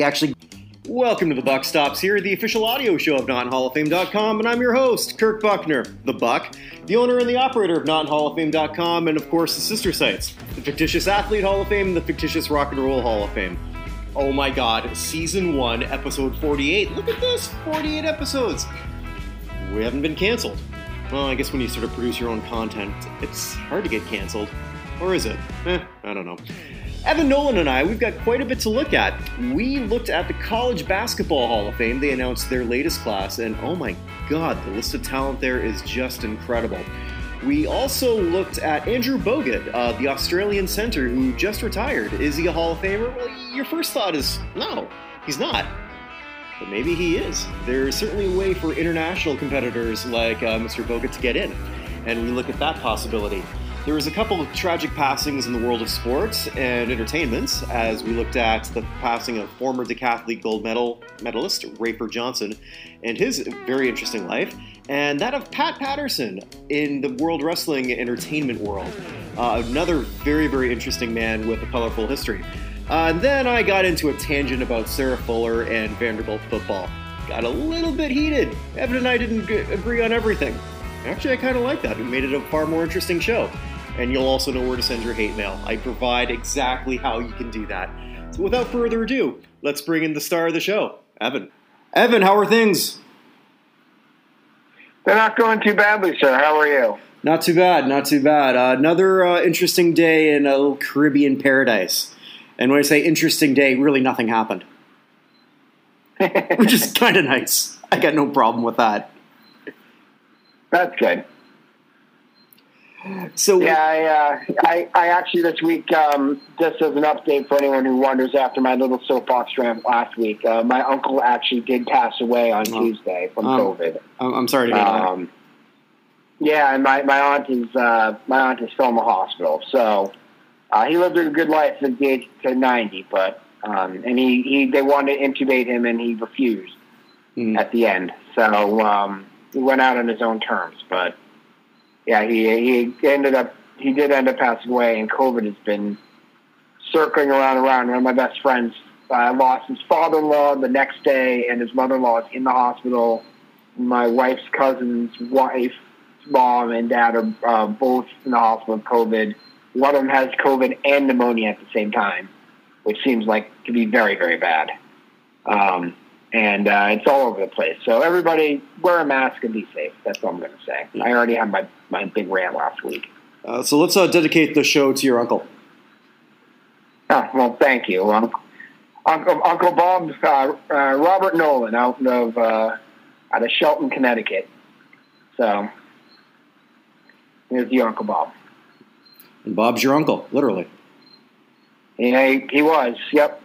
actually welcome to the buck stops here the official audio show of NotInHallOfFame.com, and i'm your host kirk buchner the buck the owner and the operator of NotInHallOfFame.com, and of course the sister sites the fictitious athlete hall of fame and the fictitious rock and roll hall of fame. Oh my god season 1 episode 48 look at this 48 episodes. We haven't been canceled. Well i guess when you sort of produce your own content it's hard to get canceled. Or is it? Eh, i don't know Evan Nolan and I, we've got quite a bit to look at. We looked at the College Basketball Hall of Fame. They announced their latest class, and oh my god, the list of talent there is just incredible. We also looked at Andrew Bogut, uh, the Australian center who just retired. Is he a Hall of Famer? Well, your first thought is no, he's not. But maybe he is. There's certainly a way for international competitors like uh, Mr. Bogut to get in, and we look at that possibility. There was a couple of tragic passings in the world of sports and entertainment as we looked at the passing of former decathlete gold medal medalist Rafer Johnson and his very interesting life, and that of Pat Patterson in the World Wrestling entertainment world. Uh, another very, very interesting man with a colorful history. Uh, and then I got into a tangent about Sarah Fuller and Vanderbilt football. Got a little bit heated. Evan and I didn't agree on everything. Actually, I kind of like that. It made it a far more interesting show and you'll also know where to send your hate mail. I provide exactly how you can do that. So without further ado, let's bring in the star of the show, Evan. Evan, how are things? They're not going too badly, sir. How are you? Not too bad, not too bad. Uh, another uh, interesting day in a little Caribbean paradise. And when I say interesting day, really nothing happened. Which is kind of nice. I got no problem with that. That's good. So yeah, I, uh, I, I actually this week, um, just as an update for anyone who wonders, after my little soapbox rant last week, uh, my uncle actually did pass away on oh. Tuesday from um, COVID. I'm sorry to hear um, that. Yeah, and my my aunt is uh, my aunt is still in the hospital. So uh, he lived a good life since the age to ninety, but um, and he, he they wanted to intubate him and he refused mm. at the end. So um, he went out on his own terms, but yeah, he he ended up he did end up passing away, and COVID has been circling around and around. One of my best friends uh, lost his father-in-law the next day, and his mother-in-law is in the hospital. My wife's cousin's wife, mom, and dad are uh, both in the hospital with COVID. One of them has COVID and pneumonia at the same time, which seems like to be very, very bad. Um, and uh, it's all over the place. So everybody wear a mask and be safe. That's all I'm going to say. I already had my, my big rant last week. Uh, so let's uh, dedicate the show to your uncle. Oh, well, thank you. Um, Uncle, Uncle Bob, uh, uh, Robert Nolan out of, uh, out of Shelton, Connecticut. So here's your Uncle Bob. And Bob's your uncle, literally. Yeah, he, he was. Yep.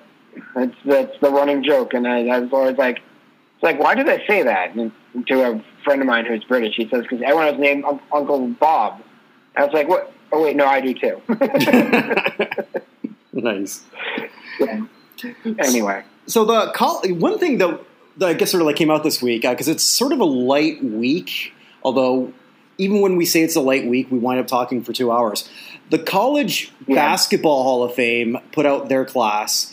That's that's the running joke, and I, I was always like, it's like, why did I say that? And to a friend of mine who's British, he says because everyone has named Uncle Bob. I was like, what? Oh wait, no, I do too. nice. Yeah. Anyway, so the one thing that, that I guess sort of like came out this week because uh, it's sort of a light week, although even when we say it's a light week, we wind up talking for two hours. The College yeah. Basketball Hall of Fame put out their class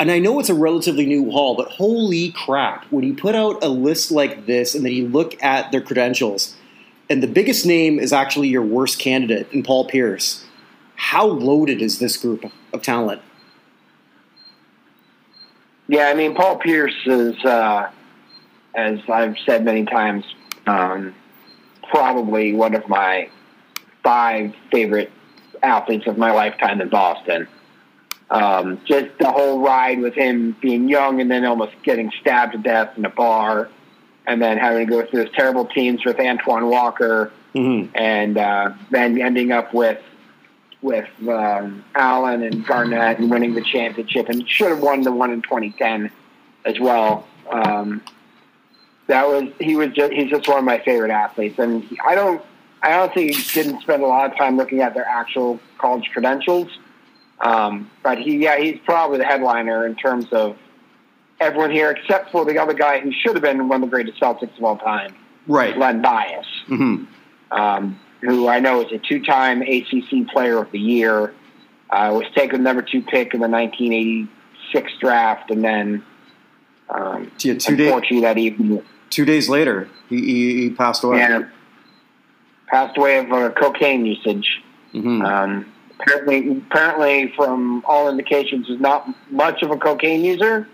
and I know it's a relatively new hall, but holy crap, when you put out a list like this and then you look at their credentials, and the biggest name is actually your worst candidate in Paul Pierce, how loaded is this group of talent? Yeah, I mean, Paul Pierce is, uh, as I've said many times, um, probably one of my five favorite athletes of my lifetime in Boston. Um, just the whole ride with him being young and then almost getting stabbed to death in a bar, and then having to go through those terrible teams with Antoine Walker, mm-hmm. and uh, then ending up with with um, Allen and Garnett and winning the championship, and should have won the one in 2010 as well. Um, that was he was just he's just one of my favorite athletes, and I don't I honestly didn't spend a lot of time looking at their actual college credentials. Um, but he, yeah, he's probably the headliner in terms of everyone here, except for the other guy who should have been one of the greatest Celtics of all time, right? Len Bias, mm-hmm. um, who I know is a two-time ACC Player of the Year. Uh, was taken number two pick in the 1986 draft, and then um, Yeah, two days unfortunately that evening, two days later, he, he, he passed away. yeah, passed away of uh, cocaine usage. Mhm. Um, apparently, apparently, from all indications, was not much of a cocaine user,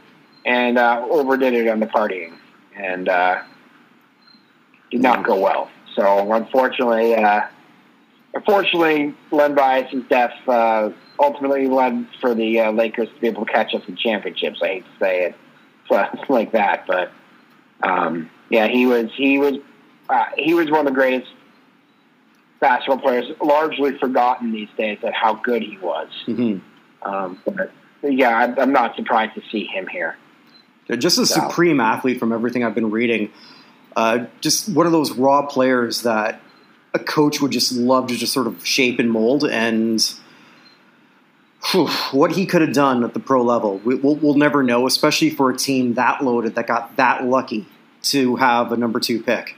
and uh, overdid it on the partying, and uh, did not go well. So, unfortunately, uh, unfortunately, Len Bias's death uh, ultimately led for the uh, Lakers to be able to catch us in championships. I hate to say it, like that, but um, yeah, he was he was uh, he was one of the greatest basketball players, largely forgotten these days at how good he was. Mhm. Um, but yeah, I, I'm not surprised to see him here. Just a Yeah. supreme athlete from everything I've been reading. Uh, just one of those raw players that a coach would just love to just sort of shape and mold. And whew, what he could have done at the pro level, we, we'll, we'll never know, especially for a team that loaded that got that lucky to have a number two pick.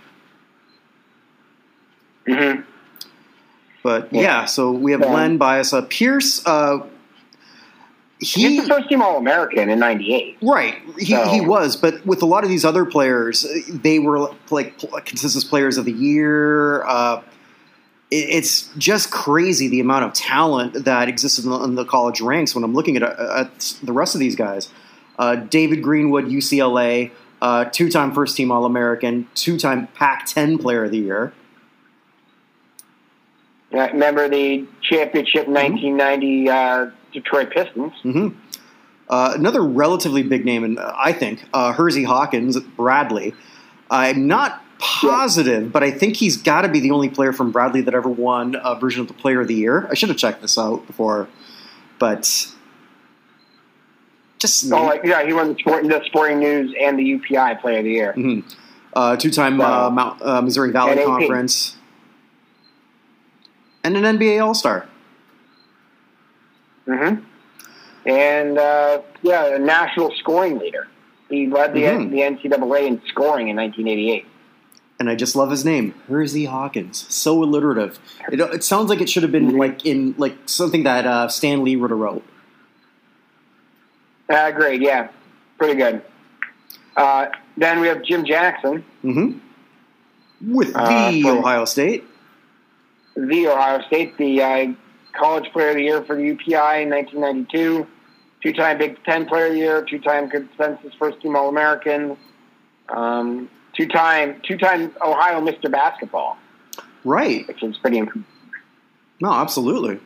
Mm-hmm. But yeah, Yeah. so we have Yeah. Len Bias. Uh, Pierce, uh, he He's the first team All American in '98. Right, he, So- he was, but with a lot of these other players, they were like consensus players of the year. Uh, it, it's just crazy the amount of talent that exists in the, in the college ranks. When I'm looking at, at the rest of these guys, uh, David Greenwood, UCLA, uh, two-time first-team All-American, two-time Pac-10 Player of the Year. Uh, Remember the championship Mm-hmm. 1990 uh, Detroit Pistons? hmm Uh, another relatively big name, and I think uh, Hersey Hawkins, Bradley. I'm not positive, but I think he's got to be the only player from Bradley that ever won a version of the Player of the Year. I should have checked this out before, but just Oh, like, yeah, he won the, sport, the Sporting News and the UPI Player of the Year. Mhm. uh, two-time uh, Mount, uh, Missouri Valley. Conference, and an NBA All-Star. hmm And uh, yeah, a national scoring leader. He led the Mhm. the NCAA in scoring in 1988. and I just love his name, Hersey Hawkins. So alliterative. It, it sounds like it should have been Mhm. like in like something that uh, Stan Lee would have wrote. Uh, great, yeah, pretty good. Uh, then we have Jim Jackson, hmm With the Uh, from- Ohio State. The Ohio State, the uh, College Player of the Year for the UPI in 1992, two-time Big Ten Player of the Year, two-time consensus first-team All-American, um, two-time two-time Ohio Mr. Basketball, Right. which is pretty. No, absolutely,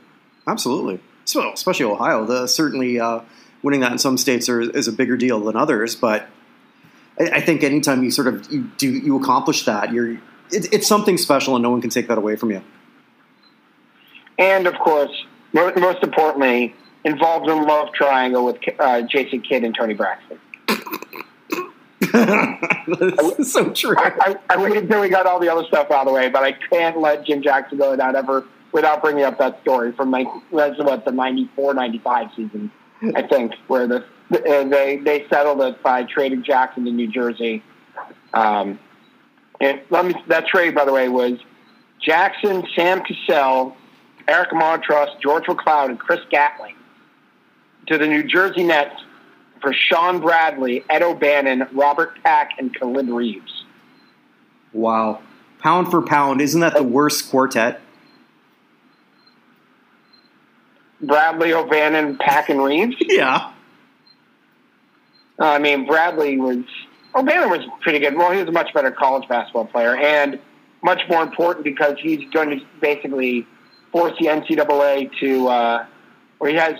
absolutely. So, especially Ohio, the certainly uh, winning that in some states are, is a bigger deal than others. But I, I think anytime you sort of you do you accomplish that, you're it, it's something special, and no one can take that away from you. And of course, mo- most importantly, involved in love triangle with uh, Jason Kidd and Toni Braxton. That's so true. I, I, I waited until we got all the other stuff out of the way, but I can't let Jim Jackson go without ever without bringing up that story from like that's what the 94, 95 season, I think, where the uh, they they settled it by trading Jackson to New Jersey. Um, and let me that trade, by the way, was Jackson, Sam Cassell, Eric Montross, George McLeod, and Chris Gatling to the New Jersey Nets for Shawn Bradley, Ed O'Bannon, Robert Pack, and Khalid Reeves. Wow, pound for pound, isn't that the worst quartet? Bradley, O'Bannon, Pack, and Reeves. Yeah. Uh, I mean, Bradley was O'Bannon was pretty good. Well, he was a much better college basketball player, and much more important because he's going to basically force the NCAA to, uh, or he has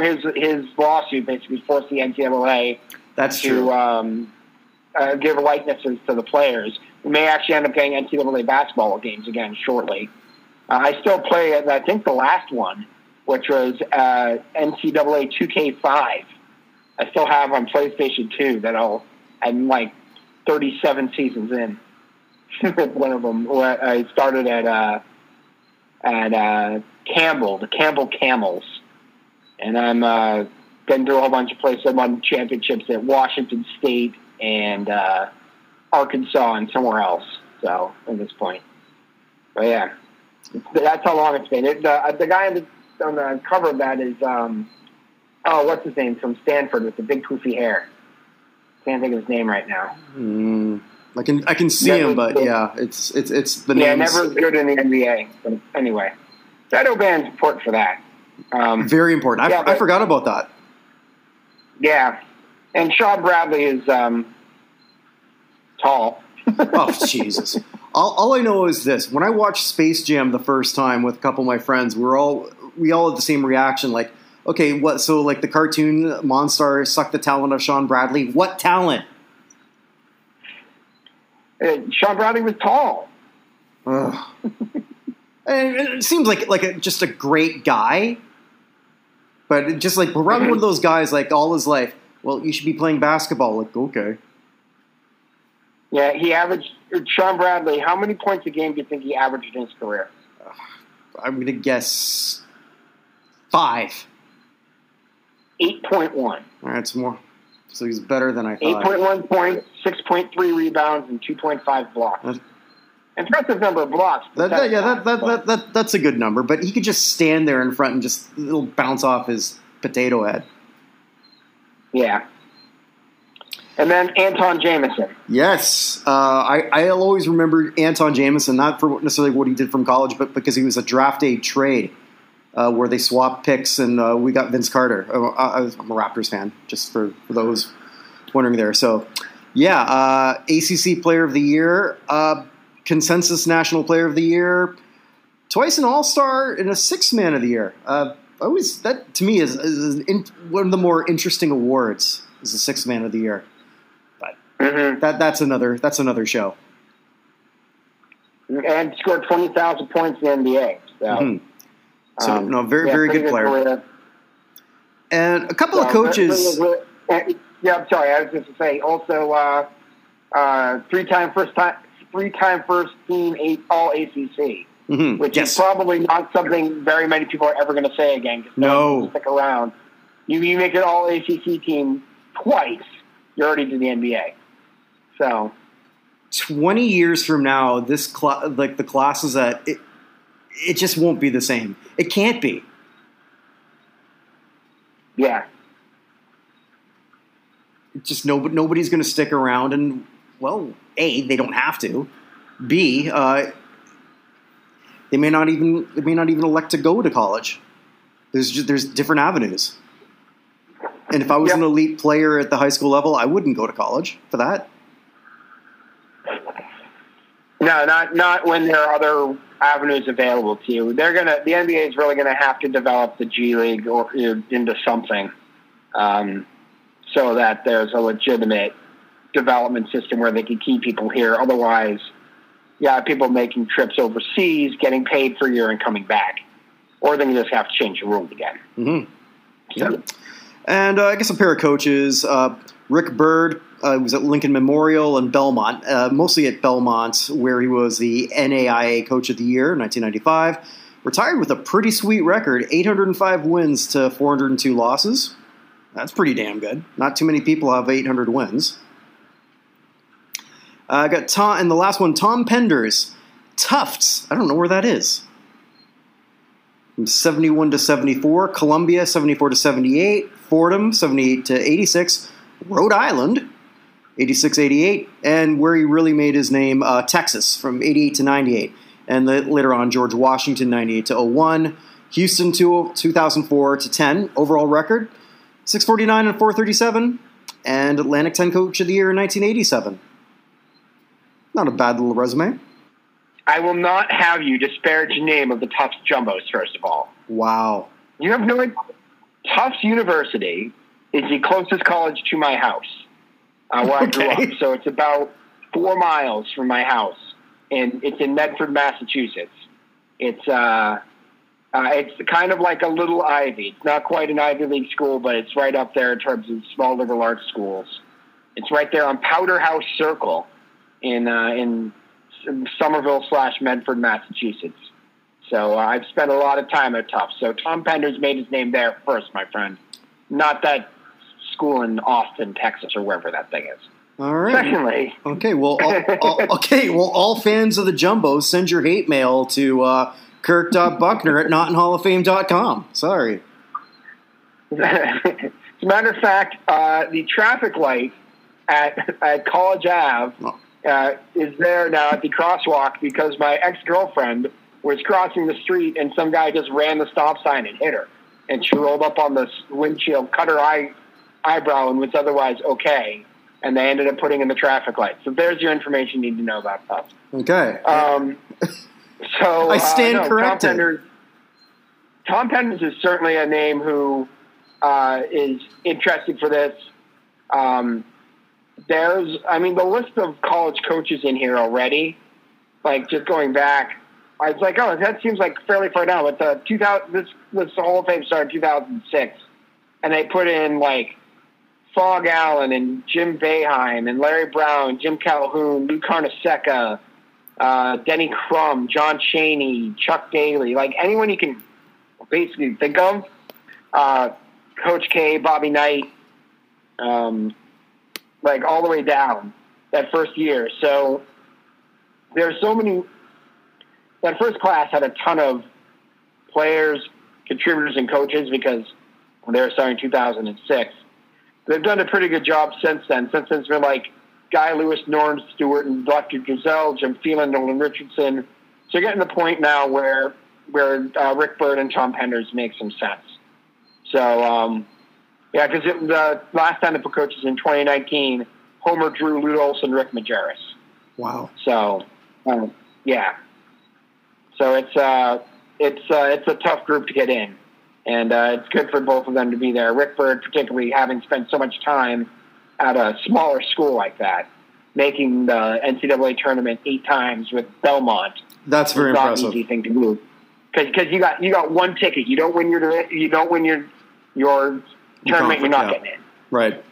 his his lawsuit basically forced the NCAA That's true. to um, uh, give likenesses to the players. We may actually end up getting NCAA basketball games again shortly. Uh, I still play, I think, the last one, which was uh, NCAA 2K5. I still have on PlayStation 2 that I'll, I'm like 37 seasons in. one of them, where I started at uh, at uh, Campbell, the Campbell Camels, and I'm uh, been through a whole bunch of places. I won championships at Washington State and uh, Arkansas and somewhere else. So at this point, but yeah, that's how long it's been. It, the, the guy on the, on the cover of that is um, oh, what's his name from Stanford with the big poofy hair? Can't think of his name right now. Mm, I can I can see Never him, but good. yeah, it's it's it's the Yeah, names. never good in the NBA. But anyway, shadow ban's important for that. Um, Very important. I, Yeah, I but- forgot about that. yeah, and Shawn Bradley is um, tall. Oh Jesus! All, all I know is this: when I watched Space Jam the first time with a couple of my friends, we were all we all had the same reaction. Like, okay, what? So like the cartoon Monstar sucked the talent of Shawn Bradley. What talent? Uh, Shawn Bradley was tall. And it seems like like a, just a great guy, but just like around one of those guys like all his life. Well, you should be playing basketball. Like, okay, Yeah, he averaged Shawn Bradley. How many points a game do you think he averaged in his career? I'm gonna guess five. Eight point one. All right, it's more. So he's better than I thought. point 8.1 points, six point three rebounds, and two point five blocks. That's- Impressive number of blocks. That, that, yeah, that, that's that, that, that, that's a good number, but he could just stand there in front and just it'll bounce off his potato head. yeah. And then Antawn Jamison. Yes, uh, I, I'll always remember Antawn Jamison, not for necessarily what he did from college, but because he was a draft day trade uh, where they swapped picks and uh, we got Vince Carter. Uh, was- I'm a Raptors fan, just for, for those wondering there. So, yeah, uh, ACC Player of the Year, uh, Consensus National Player of the Year, twice an All Star, and a Six Man of the Year. Uh, I always that to me is, is in, one of the more interesting awards. Is the Six Man of the Year. Mm-hmm. That that's another that's another show. And scored 20,000 points in the NBA. So, Mhm. So, um, no, very- yeah, very good player. And a couple of coaches. Yeah, I'm sorry. I was just to say also uh, uh, three-time first time, three-time first team eight, all ACC, Mhm, which yes. is probably not something very many people are ever going to say again. No. stick around. You you make an all ACC team twice, you're already to the NBA. So 20 years from now, this cla- like the classes that it, it just won't be the same. It can't be. yeah, It's just no, nobody's going to stick around. And well, a they don't have to. B uh, they may not even they may not even elect to go to college. There's just, there's different avenues. And if I was Yep. an elite player at the high school level, I wouldn't go to college for that. no, not not when there are other avenues available to you. They're gonna the NBA is really gonna have to develop the G League or into something, um, so that there's a legitimate development system where they can keep people here. Otherwise, yeah, people making trips overseas, getting paid for a year and coming back, or then you just have to change the rules again. Mm-hmm. Yep. And uh, I guess a pair of coaches. Uh, Rick Byrd uh, was at Lincoln Memorial and Belmont, uh, mostly at Belmont, where he was the NAIA Coach of the Year in 1995. Retired with a pretty sweet record 805 wins to 402 losses. That's pretty damn good. Not too many people have 800 wins. I uh, got Tom, and the last one, Tom Penders. Tufts. I don't know where that is from 71 to 74, Columbia 74 to 78, Fordham 78 to 86, Rhode Island 86 88, and where he really made his name, uh, Texas from 88 to 98, and the, later on George Washington 98 to 01, Houston to 2004 to 10, overall record 649 and 437, and Atlantic 10 Coach of the Year in 1987. Not a bad little resume. I will not have you disparage the name of the Tufts Jumbos. First of all, Wow. You have no idea. Tufts University is the closest college to my house, uh, where I grew up. So it's about four miles from my house, and it's in Medford, Massachusetts. It's uh, uh, it's kind of like a little Ivy. It's not quite an Ivy League school, but it's right up there in terms of small liberal arts schools. It's right there on Powder House Circle in uh, in Somerville slash Medford, Massachusetts. So uh, I've spent a lot of time at Tufts. So Tom Penders made his name there first, my friend. Not that school in Austin, Texas, or wherever that thing is. All right. Secondly, Okay, well, all, all, okay, well, all fans of the Jumbo, send your hate mail to uh, kirk.buchner at notinhalloffame.com. Sorry. As a matter of fact, uh, the traffic light at, at College Ave Oh. uh, is there now at the crosswalk because my ex girlfriend was crossing the street and some guy just ran the stop sign and hit her. And she rolled up on the windshield, cut her eye, eyebrow, and was otherwise okay. And they ended up putting in the traffic light. So there's your information you need to know about stuff. Okay. Um, so I stand uh, no, corrected. Tom Penders, Tom Penders is certainly a name who uh, is interested for this. Um, there's, I mean, the list of college coaches in here already. Like just going back, I was like, oh, that seems like fairly far down. But the 2000, this this Hall of Fame started in 2006, and they put in like Phog Allen and Jim Boeheim and Larry Brown, Jim Calhoun, Lou Carnesecca, uh, Denny Crum, John Cheney, Chuck Daly, like anyone you can basically think of. Uh, Coach K, Bobby Knight, um, like all the way down that first year. So there's so many. That first class had a ton of players, contributors, and coaches because they were starting 2006. They've done a pretty good job since then. Since then, it's been like Guy Lewis, Norm Stewart, and Driesell, Jim Phelan, Nolan Richardson. So you're getting to the point now where where uh, Rick Byrd and Tom Penders make some sense. So um, yeah, because the last time they put coaches in 2019, Homer Drew, Lute Olson, Rick Majerus. wow. So uh, yeah, so it's uh, it's uh, it's a tough group to get in, and uh, it's good for both of them to be there. Rick Byrd, particularly having spent so much time at a smaller school like that, making the NCAA tournament eight times with Belmont. That's very It's not impressive. easy thing to do because you got you got one ticket. You don't win your you don't win your your tournament. You're not Yeah. getting in. Right.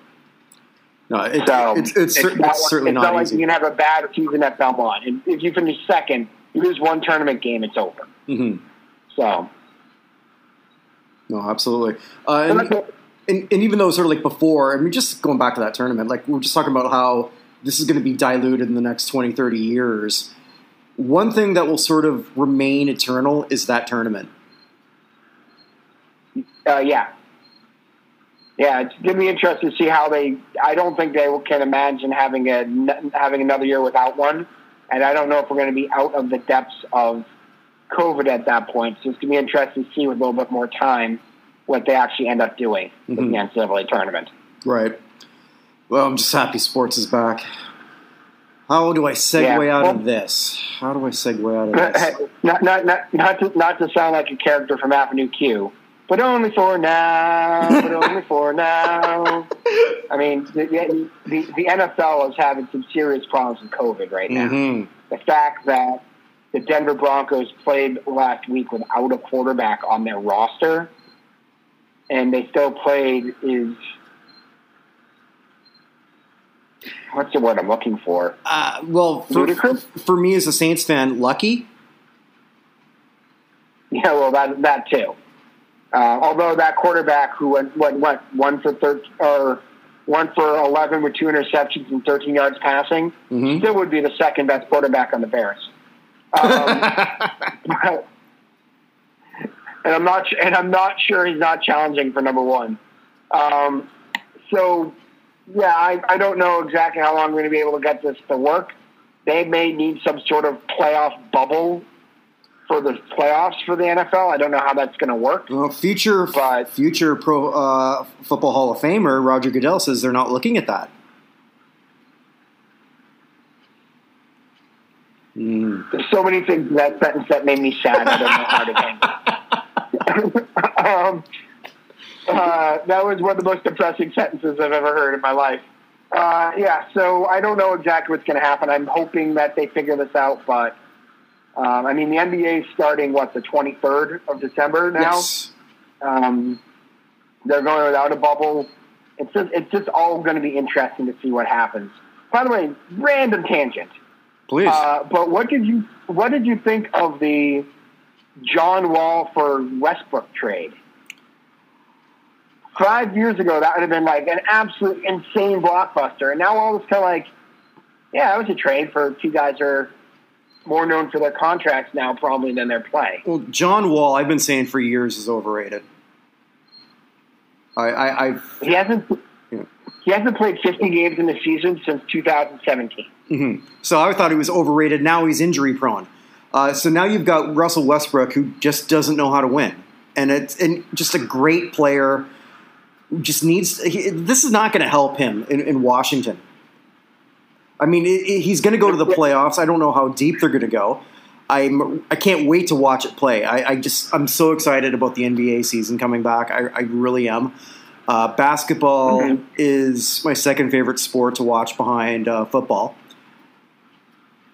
No, it, So it's, it's, cer- not, it's certainly it's not, not like easy. you can have a bad season at Belmont. And if you finish second, you lose one tournament game, it's over. hmm So No, absolutely. Uh, and, and, and even though sort of like before, I mean, just going back to that tournament, like we were just talking about how this is going to be diluted in the next 20, 30 years. One thing that will sort of remain eternal is that tournament. uh, yeah, yeah, it's going to be interesting to see how they. I don't think they can imagine having a having another year without one, and I don't know if we're going to be out of the depths of COVID at that point. So it's going to be interesting to see with a little bit more time what they actually end up doing with Mhm. the NCAA tournament. Right. Well, I'm just happy sports is back. How do I segue Yeah, out well- of this? How do I segue out of this? not, not, not, not, to, not to sound like a character from Avenue Q, but only for now, but only for now. I mean, the, the, the, NFL is having some serious problems with COVID right now. hmm The fact that the Denver Broncos played last week without a quarterback on their roster, and they still played is what's the word I'm looking for? Uh, well, for, Ludicrous? for me as a Saints fan, lucky. Yeah, well, that that too. Uh, although that quarterback who went what what one for thir- or one for eleven with two interceptions and thirteen yards passing, hmm still would be the second best quarterback on the Bears. Um, and I'm not and I'm not sure he's not challenging for number one. Um, so yeah, I, I don't know exactly how long we're going to be able to get this to work. They may need some sort of playoff bubble for the playoffs for the NFL. I don't know how that's going to work. well, future But- future pro uh, football Hall of Famer Roger Goodell says they're not looking at that. Mm. There's so many things in that sentence that made me sad. I don't know how to um, uh, that was one of the most depressing sentences I've ever heard in my life. Uh, yeah, so I don't know exactly what's going to happen. I'm hoping that they figure this out, but um, I mean, the NBA is starting what the 23rd of December now. Yes. Um, they're going without a bubble. It's just it's just all going to be interesting to see what happens. By the way, random tangent. Please. Uh, but what did you what did you think of the John Wall for Westbrook trade? Five years ago, that would have been like an absolute insane blockbuster, and now all it's kind of like, yeah, it was a trade for two guys who are more known for their contracts now, probably than their play. well, John Wall, I've been saying for years, is overrated. I, I I've, He hasn't. He hasn't played 50 games in the season since 2017. mhm. so I thought he was overrated. Now he's injury prone. Uh, so now you've got Russell Westbrook who just doesn't know how to win, and it's and just a great player. Just needs. He, this is not going to help him in, in Washington. I mean, it, it- he's going to go to the playoffs. I don't know how deep they're going to go. I'm. I can't wait to watch it play. I, I just. I'm so excited about the NBA season coming back. I, I really am. Uh, basketball is my second favorite sport to watch behind uh, football.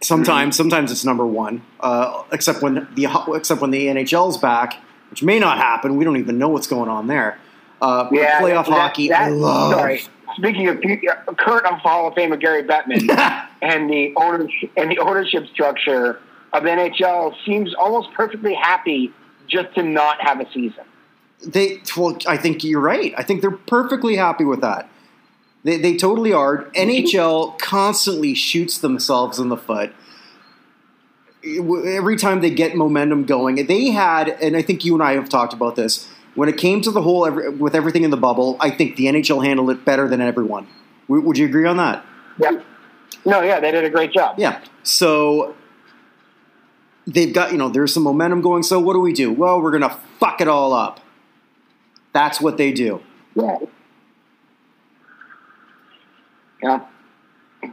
Sometimes, sometimes it's number one. Uh, except when the except when the NHL's back, which may not happen. We don't even know what's going on there. Uh, Yeah, playoff that- hockey. I love. Sorry. Speaking of current Hall of Famer Gary Bettman and the ownership and the ownership structure of the NHL seems almost perfectly happy just to not have a season. They, well, I think you're right. I think they're perfectly happy with that. They, they totally are. NHL constantly shoots themselves in the foot. Every time they get momentum going, they had, and I think you and I have talked about this. When it came to the whole, with everything in the bubble, I think the NHL handled it better than everyone. Would you agree on that? Yeah. No, yeah, they did a great job. Yeah. So they've got, you know, there's some momentum going. So what do we do? Well, we're going to fuck it all up. That's what they do. Yeah. Yeah.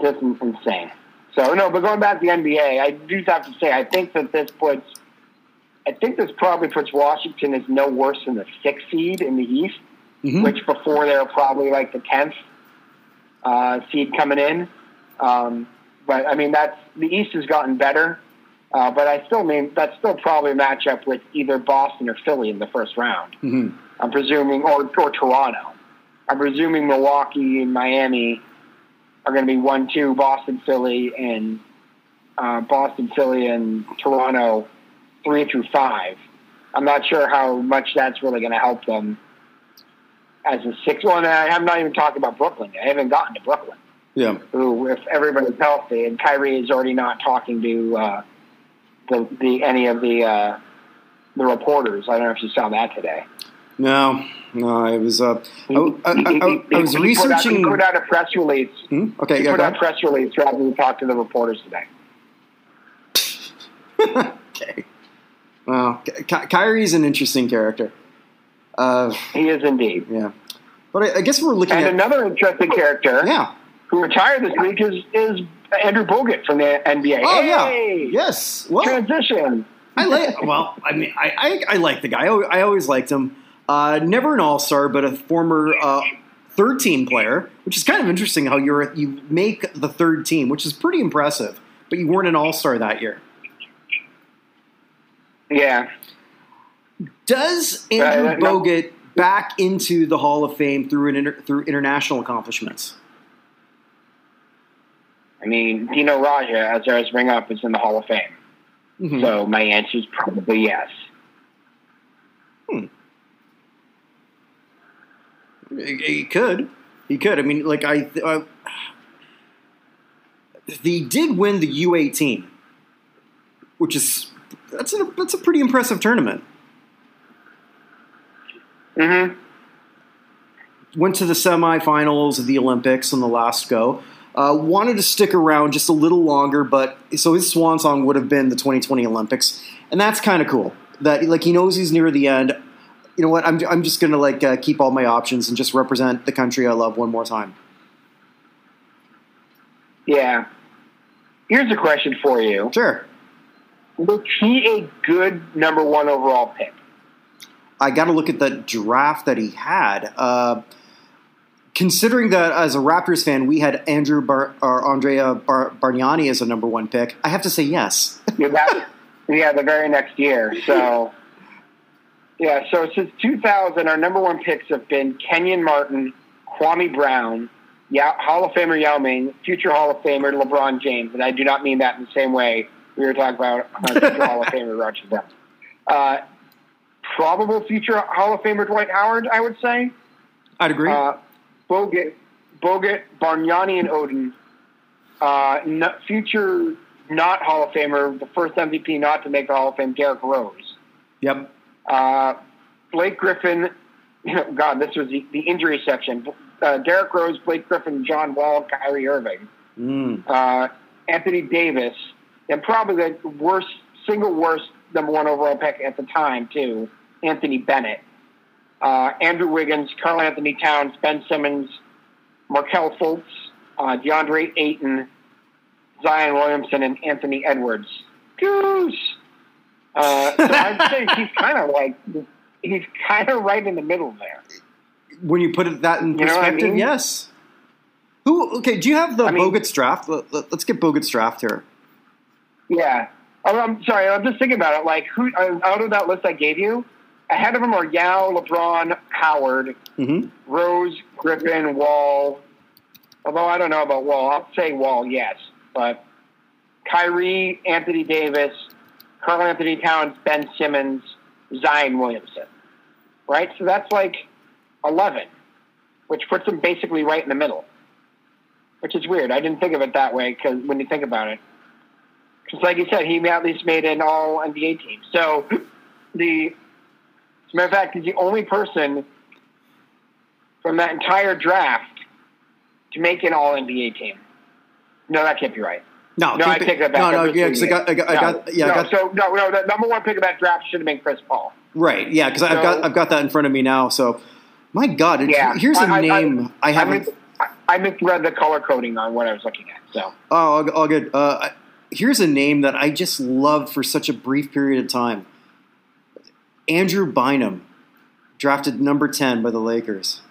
Just insane. So no, but going back to the NBA, I do have to say I think that this puts I think this probably puts Washington as no worse than the sixth seed in the East, Mhm. which before they were probably like the tenth uh, seed coming in. Um, but I mean that's the East has gotten better. Uh, but I still mean that's still probably a matchup with either Boston or Philly in the first round. Mhm. I'm presuming, or, or Toronto. I'm presuming Milwaukee and Miami are going to be one, two, Boston, Philly, and uh, Boston, Philly, and Toronto, three through five. I'm not sure how much that's really going to help them as a six. Well, I'm not even talking about Brooklyn. I haven't gotten to Brooklyn. Yeah. Who, if everybody's healthy, and Kyrie is already not talking to uh, the, the any of the uh, the reporters. I don't know if you saw that today. No, no, it was. Uh, I, I, I, I, I was He put out- researching. He put out a press release. Hmm? Okay, He yeah, put out a press release rather than talk to the reporters today. okay. Well, Ky- Ky- Kyrie's an interesting character. Uh, He is indeed. yeah, but I, I guess we're looking And at. another interesting character Yeah. who retired this week is, is Andrew Bogut from the NBA. Oh Hey! yeah. Yes. Well, Transition. I like. Well, I mean, I, I, I like the guy. I always liked him. Uh, never an all star, but a former uh, third team player, which is kind of interesting. How you're you make the third team, which is pretty impressive. But you weren't an all star that year. Yeah. Does Andrew Uh, no. Bogut back into the Hall of Fame through an inter, through international accomplishments? I mean, Dino Radja, as I was bring up, is in the Hall of Fame. Mhm. So my answer is probably yes. He, he could. He could. I mean, like I, uh, he did win the U eighteen, which is that's a that's a pretty impressive tournament. Mm-hmm. Went to the semifinals of the Olympics on the last go. Uh, wanted to stick around just a little longer, but so his swan song would have been the 2020 Olympics, and that's kind of cool. That like he knows he's near the end. You know what? I'm I'm just gonna like uh, keep all my options and just represent the country I love one more time. Yeah. Here's a question for you. Sure. Was he a good number one overall pick? I got to look at the draft that he had. Uh, considering that as a Raptors fan, we had Andrew Bar- or Andrea Bar- Bargnani as a number one pick, I have to say yes. Yeah, that, yeah, the very next year. So, yeah, so since 2000, our number one picks have been Kenyon Martin, Kwame Brown, Yao, Hall of Famer Yao Ming, future Hall of Famer LeBron James. And I do not mean that in the same way we were talking about uh, future Hall of Famer Roger Brown. Uh, probable future Hall of Famer Dwight Howard, I would say. I'd agree. Uh, Bogut, Bogut, Bargnani, and Oden. Uh, no, future not Hall of Famer, the first MVP not to make the Hall of Fame, Derrick Rose. yep. Uh, Blake Griffin, God, this was the, the injury section. Uh, Derrick Rose, Blake Griffin, John Wall, Kyrie Irving, Mm. uh, Anthony Davis, and probably the worst, single worst number one overall pick at the time too, Anthony Bennett, uh, Andrew Wiggins, Karl-Anthony Towns, Ben Simmons, Markelle Fultz, uh, DeAndre Ayton, Zion Williamson, and Anthony Edwards. Goose. Uh, so I'd say he's kind of like he's kind of right in the middle there. When you put it that in You what I perspective, mean? yes. Who? Okay, do you have the I mean- Bogut's draft? Let, let, us get Bogut's draft here. Yeah. Oh, I'm sorry. I'm just thinking about it. Like, who uh, out of that list I gave you, ahead of him are Yao, LeBron, Howard, Mm-hmm. Rose, Griffin, Wall. Although I don't know about Wall. I'll say Wall, yes. But Kyrie, Anthony Davis, Karl-Anthony Towns, Ben Simmons, Zion Williamson. Right? So that's like 11, which puts him basically right in the middle. Which is weird. I didn't think of it that way because when you think about it. Because, like you said, he at least made an all NBA team. So, the, as a matter of fact, he's the only person from that entire draft to make an all NBA team. No, that can't be right. No, No, I take that back. No, no, yeah, 'cause I got, I got, I No, got, yeah, no, I got, so no, no, the number one pick of that draft should have been Chris Paul. right, yeah, because I've got, I've got that in front of me now. So, my God, Yeah, here's a I- I- name I, I, haven't. I, I misread the color coding on what I was looking at. So Oh, all, all good. Uh, here's a name that I just loved for such a brief period of time. Andrew Bynum, drafted number ten by the Lakers.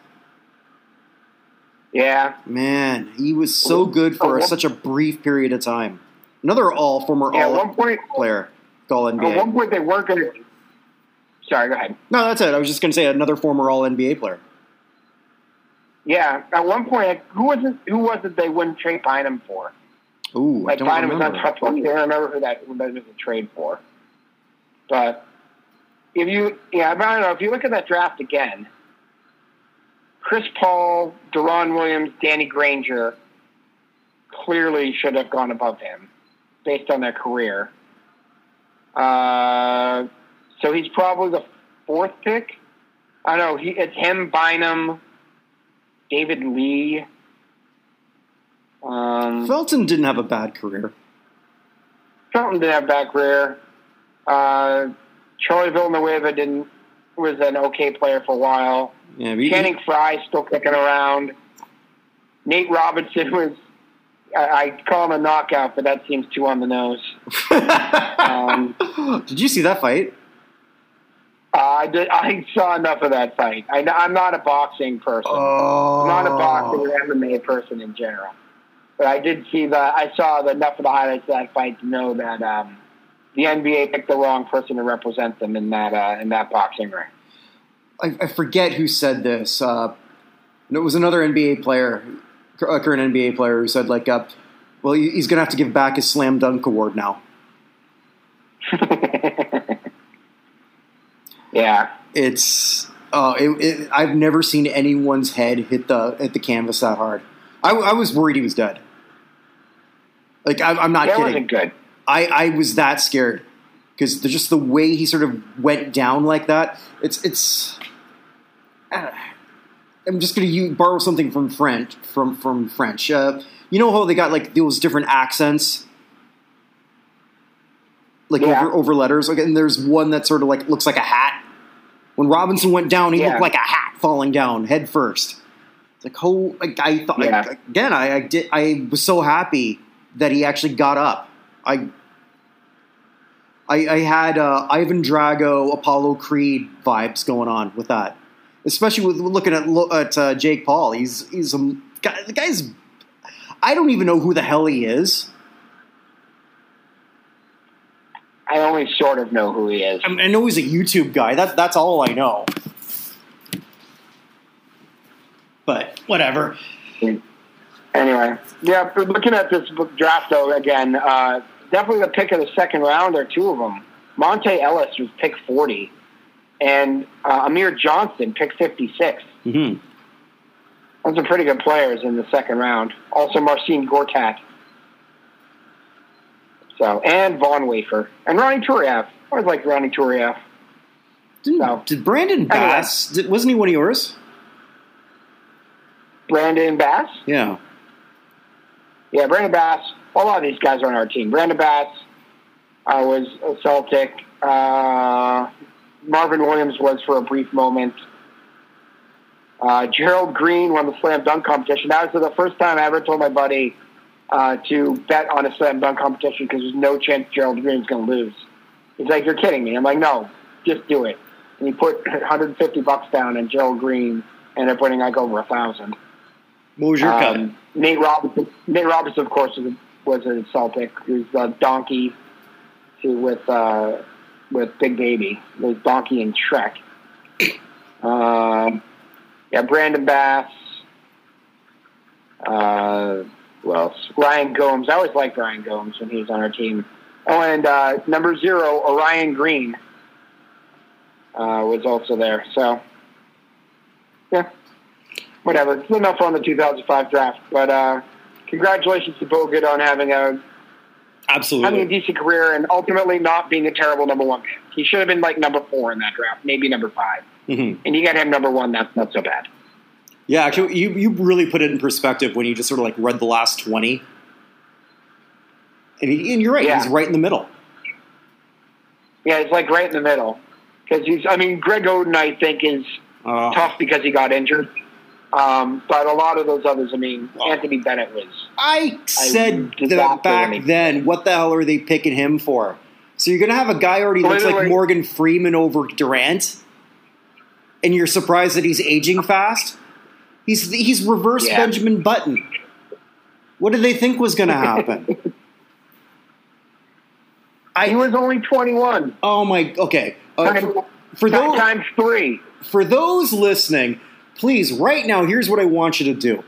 Yeah, Man, he was so good for Oh, such a brief period of time. Another all former yeah. All one point, player, all at NBA. one point they weren't going to. Sorry, go ahead. No, that's it. I was just going to say another former all NBA player. Yeah, at one point, who was it? Who was it they wouldn't trade Bynum for? Ooh, I don't Bynum was remember. untouchable. I can't remember who that who that was a trade for. But if you, yeah, I don't know. If you look at that draft again, Chris Paul, Deron Williams, Danny Granger clearly should have gone above him based on their career. Uh, so he's probably the fourth pick. I don't know. He, it's him, Bynum, David Lee. Um, Felton didn't have a bad career. Felton didn't have bad career. Uh, Charlie Villanueva didn't was an okay player for a while. Yeah, he- Channing Frye still kicking around. Nate Robinson was I, I call him a knockout, but that seems too on the nose. Um, Did you see that fight? uh, I did. I saw enough of that fight. I, I'm not a boxing person. Oh, I'm not a boxing or MMA person in general. But I did see the. I saw the, enough of the highlights of that fight to know that um, the NBA picked the wrong person to represent them in that uh, in that boxing ring. I, I forget who said this. Uh, it was another NBA player, a current NBA player, who said like, uh, "Well, he's going to have to give back his slam dunk award now." yeah, It's uh, it, it, I've never seen anyone's head hit the hit the canvas that hard. I, I was worried he was dead. Like I, I'm not that kidding. wasn't good. I, I was that scared because just the way he sort of went down like that. It's it's. I'm just going to borrow something from French from from French. Uh, you know how they got like those different accents, like Yeah. over over letters. Like, and there's one that sort of like looks like a hat. When Robinson went down, he Yeah. looked like a hat falling down head first. It's like oh, like, I thought Yeah. I, again. I, I did. I was so happy that he actually got up. I I, I had uh, Ivan Drago, Apollo Creed vibes going on with that, especially with looking at at uh, Jake Paul. He's he's a guy. The guy's I don't even know who the hell he is. I only sort of know who he is. I, mean, I know he's a YouTube guy. That that's all I know. But whatever. Anyway, yeah, but looking at this draft though again, uh, definitely the pick of the second round There are two of them. Monta Ellis was pick forty, and uh, Amir Johnson pick fifty six. hmm Those are pretty good players in the second round. Also, Marcin Gortat. So, and Von Wafer. And Ronnie Turiaf. I always like Ronnie Turiaf. Didn't, So- did Brandon Bass? Did, wasn't he one of yours? Brandon Bass. Yeah. Yeah, Brandon Bass. A lot of these guys are on our team. Brandon Bass I was a Celtic. Uh, Marvin Williams was for a brief moment. Uh, Gerald Green won the slam dunk competition. That was the first time I ever told my buddy uh, to bet on a slam dunk competition because there's no chance Gerald Green's going to lose. He's like, "You're kidding me." I'm like, "No, just do it." And he put 150 bucks down, and Gerald Green ended up winning like over a thousand. What was your cut? Um, Nate Robinson, Nate Robinson, of course, was a, was a Celtic. He was a donkey to, with uh, with Big Baby. It was Donkey and Shrek. Um, yeah, Brandon Bass. Uh, who else? Ryan Gomes. I always liked Ryan Gomes when he was on our team. Oh, and uh, number zero, Orien Greene, uh, was also there. So, yeah whatever. Enough on the 2005 draft. But uh, congratulations to Bogut on having a Absolutely. having a decent career and ultimately not being a terrible number one pick. He should have been like number four in that draft, maybe number five. Mhm. And you got him number one. That's not so bad. Yeah, actually, you, you really put it in perspective when you just sort of like read the last 20. And, he, and you're right, Yeah. he's right in the middle. Yeah, it's like right in the middle. Because he's, I mean, Greg Oden, I think, is Uh, tough because he got injured. Um, but a lot of those others, I mean, Anthony Bennett was. I said disaster that back then. What the hell are they picking him for? So you're going to have a guy already looks like Morgan Freeman over Durant, and you're surprised that he's aging fast? He's he's reverse Yeah. Benjamin Button. What did they think was going to happen? He I was only 21. oh my okay. Uh, for, for those times three. for those listening, please, right now, here's what I want you to do.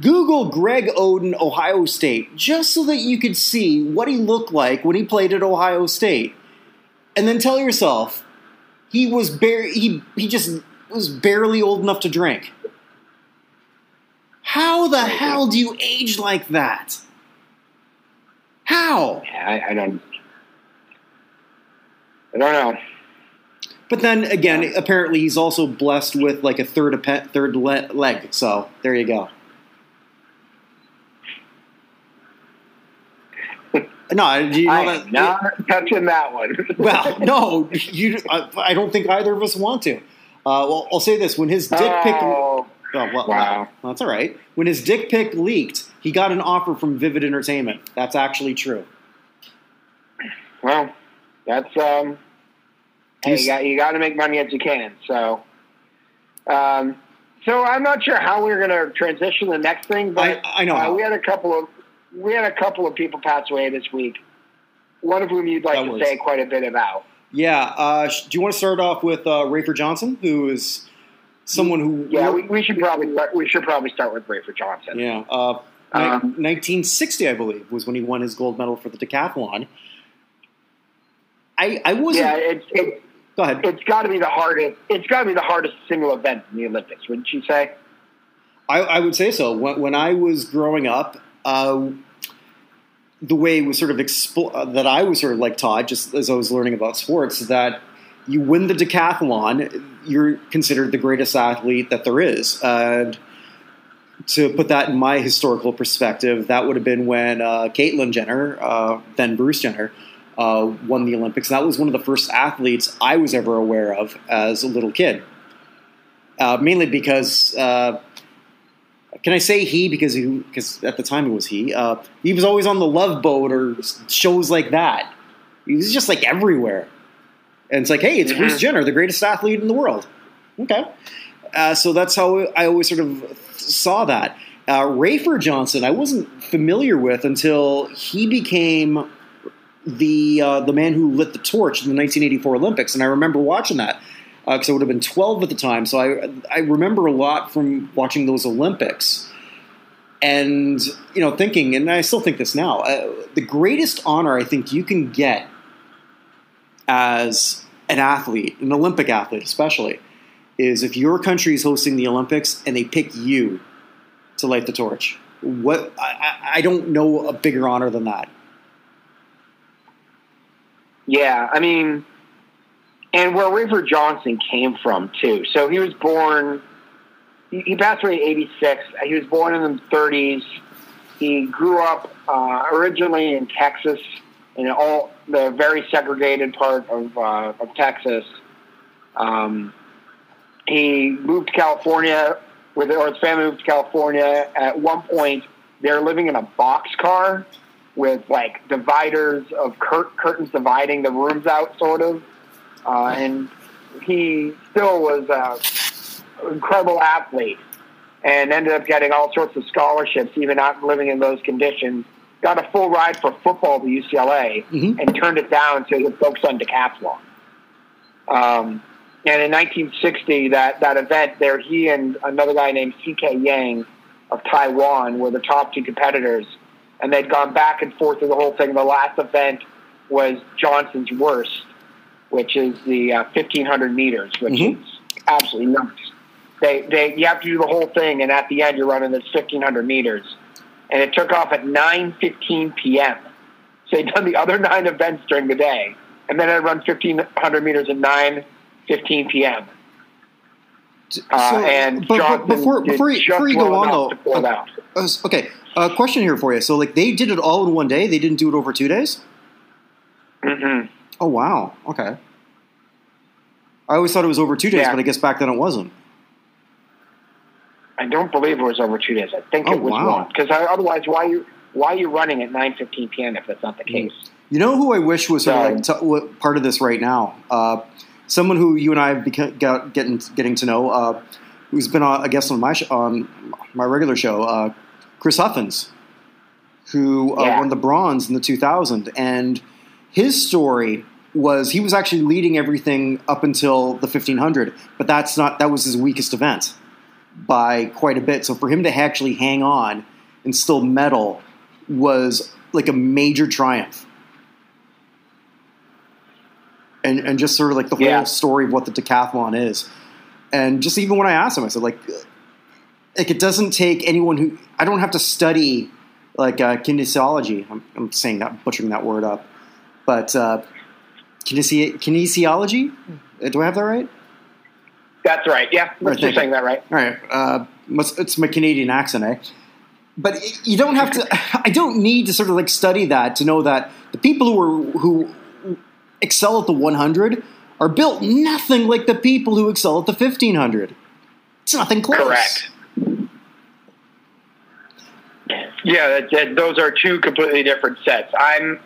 Google Greg Oden, Ohio State, just so that you could see what he looked like when he played at Ohio State. And then tell yourself, he was bare he he just was barely old enough to drink. How the hell do you age like that? How? I, I don't. I don't know. But then again, apparently he's also blessed with like a third a third le- leg. So there you go. No, you know I that? not touching that one. well, no, you. I, I don't think either of us want to. Uh, well, I'll say this: when his dick pic, oh, Oh, well, Wow. that's all right. When his dick pic leaked, he got an offer from Vivid Entertainment. That's actually true. well, that's um. Hey, you got you got to make money as you can. So, um, so I'm not sure how we're going to transition the next thing, but I, I know. uh, we had a couple of we had a couple of people pass away this week. One of whom you'd like That to was- say quite a bit about. yeah. Uh, do you want to start off with uh, Rafer Johnson, who is someone who? Yeah, we, we should probably start, we should probably start with Rafer Johnson. Yeah. Uh, Um, 1960, I believe, was when he won his gold medal for the decathlon. I, I wasn't. Yeah, it's it's go ahead. it's got to be the hardest. It's got to be the hardest single event in the Olympics, wouldn't you say? I, I would say so. When, when I was growing up, uh, the way it was sort of expl- uh, that I was sort of like taught, just as I was learning about sports, that you win the decathlon, you're considered the greatest athlete that there is. And to put that in my historical perspective, that would have been when uh, Caitlyn Jenner, uh, then Bruce Jenner, uh, won the Olympics. That was one of the first athletes I was ever aware of as a little kid. Uh, mainly because uh, can I say he because he because at the time it was he. Uh, he was always on the Love Boat or shows like that. He was just like everywhere, and it's like, hey, it's Bruce Mhm. Jenner, the greatest athlete in the world. Okay, uh, so that's how I always sort of saw that. Uh, Rafer Johnson, I wasn't familiar with until he became the uh, the man who lit the torch in the 1984 Olympics, and I remember watching that because I would have been 12 at the time. So I I remember a lot from watching those Olympics, and you know thinking, and I still think this now. Uh, the greatest honor I think you can get as an athlete, an Olympic athlete especially, is if your country is hosting the Olympics and they pick you to light the torch. What I- I don't know a bigger honor than that. Yeah, I mean, and where Rafer Johnson came from too. So he was born. He, he passed away in '86. He was born in the 30s. He grew up uh, originally in Texas, in all the very segregated part of uh, of Texas. Um, he moved to California with or his family moved to California. At one point, they're living in a box car with like dividers of cur- curtains dividing the rooms out, sort of. Uh, and he still was an incredible athlete and ended up getting all sorts of scholarships, even not living in those conditions. Got a full ride for football to UCLA Mhm. and turned it down so he could focus on decathlon. Um, and in 1960, that, that event there, he and another guy named C.K. Yang of Taiwan were the top two competitors. And they'd gone back and forth through the whole thing. The last event was Johnson's worst, which is the uh, 1500 meters, which Mhm. is absolutely nuts. They, they, you have to do the whole thing, and at the end, you're running this 1500 meters. And it took off at 9:15 p.m. So they'd done the other nine events during the day, and then I'd run 1500 meters at 9:15 p.m. Uh, So, and but- but before before you, before you go on though, to pull it uh, uh, okay, a question here for you. So like they did it all in one day. They didn't do it over two days. Mm-mm. Oh wow. Okay. I always thought it was over two days, Yeah. but I guess back then it wasn't. I don't believe it was over two days. I think Oh, it was wow. one. Because otherwise, why you why are you running at 9:15 p.m. if that's not the Mm. case? You know who I wish was sort of like t- part of this right now? Uh, someone who you and I have beca- got, getting getting to know, uh, who's been on, a guest on my sh- on my regular show, uh, Chris Huffins, who uh, Yeah. won the bronze in the 2000, and his story was he was actually leading everything up until the 1500, but that's not that was his weakest event by quite a bit. So for him to actually hang on and still medal was like a major triumph. And, and just sort of like the Yeah. whole story of what the decathlon is. And just even when I asked him, I said, like, like it doesn't take anyone who, I don't have to study like uh, kinesiology. I'm, I'm saying that, butchering that word up. But uh, kinesi- kinesiology? Uh, Do I have that right? That's right. Yeah, Right, you're saying that right. All right. Uh, must- it's my Canadian accent, eh? But you don't have to. I don't need to sort of like study that to know that the people who are who excel at the 100 are built nothing like the people who excel at the 1500. It's nothing close. Correct. Yeah, that, that, those are two completely different sets. I'm,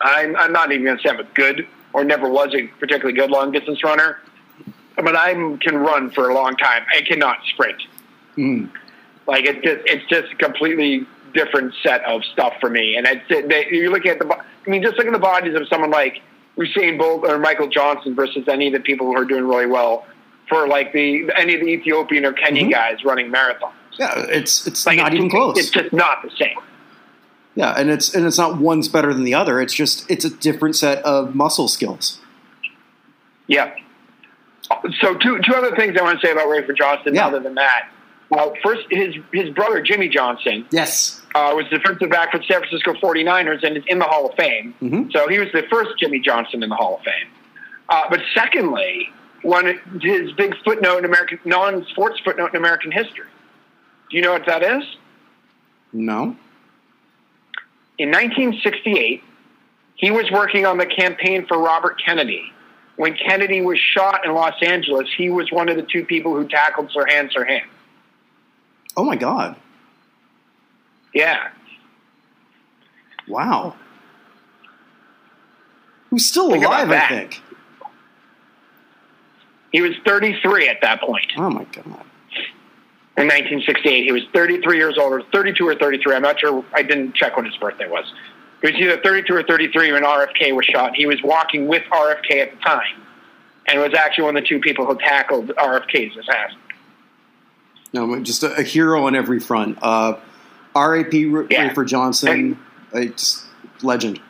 I'm, I'm not even going to say I'm a good or never was a particularly good long distance runner, but I can run for a long time. I cannot sprint. Mm. Like it's just, it's just a completely different set of stuff for me. And it's, they, you're looking at the, I mean, just look at the bodies of someone like Usain Bolt or Michael Johnson versus any of the people who are doing really well for like the any of the Ethiopian or Kenyan Mhm. guys running marathons. Yeah, it's it's Like not it's, even close. It's just not the same. yeah, and it's and it's not one's better than the other. It's just it's a different set of muscle skills. Yeah. So two two other things I want to say about Rafer Johnson. Yeah. Other than that, well, first his his brother Jimmy Johnson Yes. uh, was defensive back for the San Francisco 49ers and is in the Hall of Fame. Mhm. So he was the first Jimmy Johnson in the Hall of Fame. Uh, but secondly, one his big footnote in American non-sports footnote in American history. Do you know what that is? No. In 1968, he was working on the campaign for Robert Kennedy. When Kennedy was shot in Los Angeles, he was one of the two people who tackled Sirhan Sirhan. Oh my God! Yeah. Wow. Who's still Think alive? I think. He was 33 at that point. Oh my God. In 1968. He was 33 years old, or 32 or 33. I'm not sure. I didn't check when his birthday was. He was either 32 or 33 when RFK was shot. He was walking with RFK at the time, and was actually one of the two people who tackled RFK's assassin. No, just a, a hero on every front. Uh, R.A.P. R- Yeah. Johnson, uh, just legend.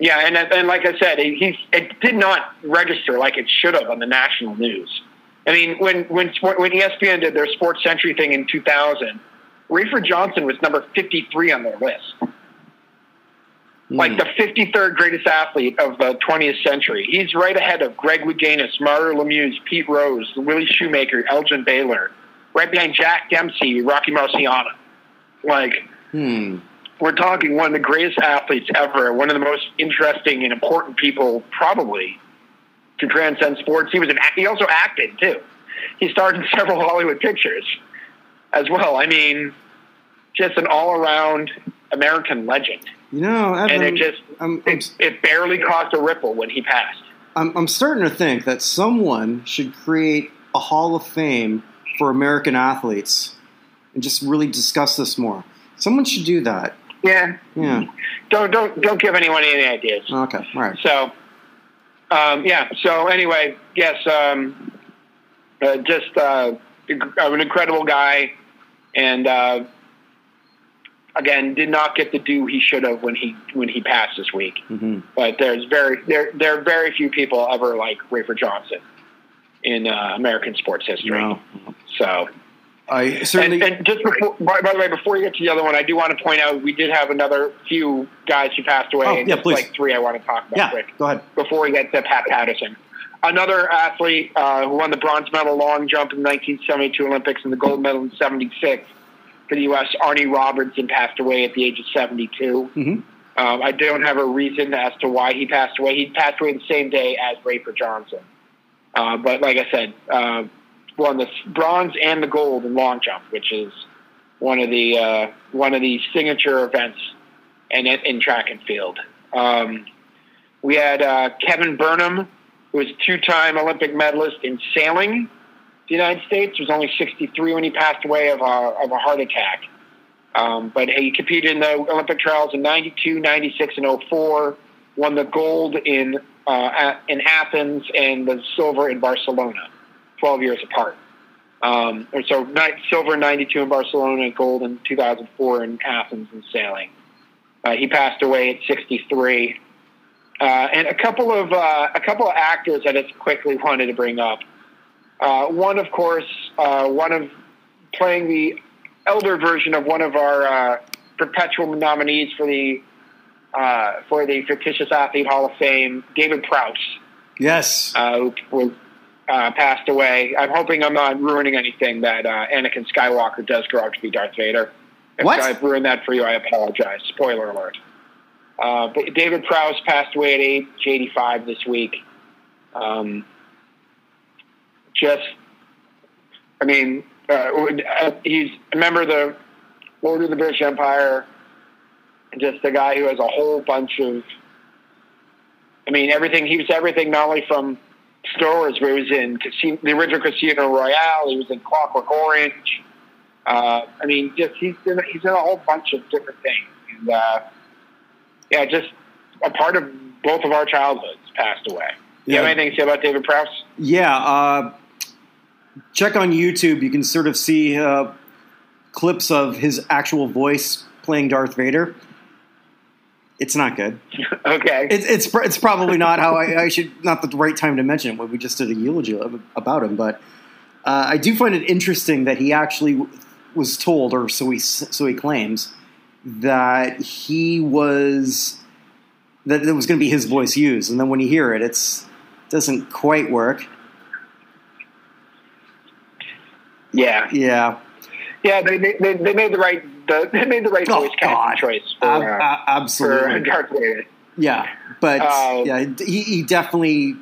Yeah, and and like I said, he, he it did not register like it should have on the national news. I mean, when when when ESPN did their Sports Century thing in 2000, Rafer Johnson was number 53 on their list. like the 53rd greatest athlete of the 20th century. He's right ahead of Greg Louganis, Mario Lemieux, Pete Rose, Willie Shoemaker, Elgin Baylor, right behind Jack Dempsey, Rocky Marciano. Like, Hmm. we're talking one of the greatest athletes ever, one of the most interesting and important people probably to transcend sports. He was an he also acted too. He starred in several Hollywood pictures as well. I mean, just an all around American legend. You know, Evan, And it just I'm, I'm, it, it barely caused a ripple when he passed. I'm, I'm starting to think that someone should create a Hall of Fame for American athletes and just really discuss this more. Someone should do that. Yeah. Yeah. Don't don't don't give anyone any ideas. Okay. All right. So, um, yeah. So anyway, yes, um, uh, just uh, an incredible guy, and uh, again, did not get the due he should have when he when he passed this week. hmm But there's very there there are very few people ever like Rafer Johnson in uh, American sports history. No. So. I certainly. And, and just before, by, by the way, before you get to the other one, I do want to point out we did have another few guys who passed away. Oh, and yeah, please. like three I want to talk about yeah. quick Go ahead. before we get to Pat Patterson. Another athlete uh, who won the bronze medal long jump in the 1972 Olympics and the gold medal in 76 for the U.S., Arnie Robinson passed away at the age of 72. hmm Um, I don't have a reason as to why he passed away. He passed away the same day as Rafer Johnson. Uh, but like I said, uh, won the bronze and the gold in long jump, which is one of the uh, one of the signature events in, in track and field. Um, we had uh, Kevin Burnham, who was two-time Olympic medalist in sailing. The United States was only 63 when he passed away of a, of a heart attack. Um, but he competed in the Olympic trials in 92, 96, and 04, won the gold in, uh, in Athens and the silver in Barcelona, 12 years apart. Um, or so silver in 92 in Barcelona, gold in 2004 in Athens in sailing. Uh, he passed away at 63. Uh, and a couple of uh, a couple of actors that I just quickly wanted to bring up. Uh, one, of course, uh, one of playing the elder version of one of our uh, perpetual nominees for the uh, for the fictitious athlete Hall of Fame, David Prowse, Yes. uh, who was uh, passed away. I'm hoping I'm not ruining anything that uh, Anakin Skywalker does grow up to be Darth Vader. If What? I've ruined that for you, I apologize. Spoiler alert. Uh, but David Prowse passed away at age 85 this week. Um, just, I mean, uh, uh, he's a member of the Lord of the British Empire, just a guy who has a whole bunch of, I mean, everything. He was everything not only from Star Wars, but he was in Casino, the original Casino Royale. He was in Clockwork Orange. Uh, I mean, just he's in, he's in a whole bunch of different things, and uh, yeah, just a part of both of our childhoods passed away. You have anything to say about David Prowse? Yeah, uh, check on YouTube. You can sort of see uh, clips of his actual voice playing Darth Vader. It's not good. okay. It, it's it's probably not how I, I should not the right time to mention it when we just did a eulogy about him. But uh, I do find it interesting that he actually was told, or so he so he claims, that he was that it was going to be his voice used, and then when you hear it, it's doesn't quite work. yeah, Yeah, yeah. They, they, they they made the right the, they made the right Oh, voice casting choice for, ab- uh, a- for absolutely. Darth Vader. Yeah, but Uh, yeah, he, he definitely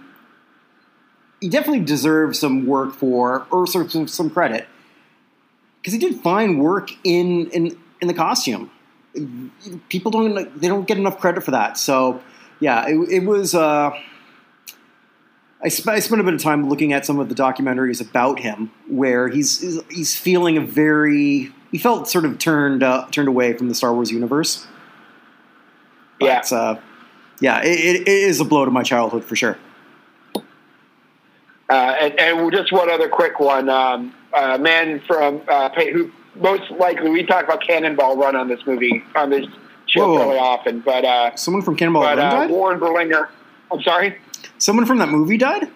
he definitely deserves some work for or some some, some credit because he did fine work in in in the costume. People don't they don't get enough credit for that. So yeah, it, it was. Uh, I, sp- I spent a bit of time looking at some of the documentaries about him, where he's- he's feeling a very he felt sort of turned uh, turned away from the Star Wars universe. Yeah. Uh, yeah, it, it, is a blow to my childhood for sure. Uh, and, and just one other quick one. Um, a man from uh, who most likely we talk about Cannonball Run on this movie on this show Whoa. fairly often, but uh, Someone from Cannonball but Run uh, died. Warren Berlinger. I'm sorry. Someone from that movie died.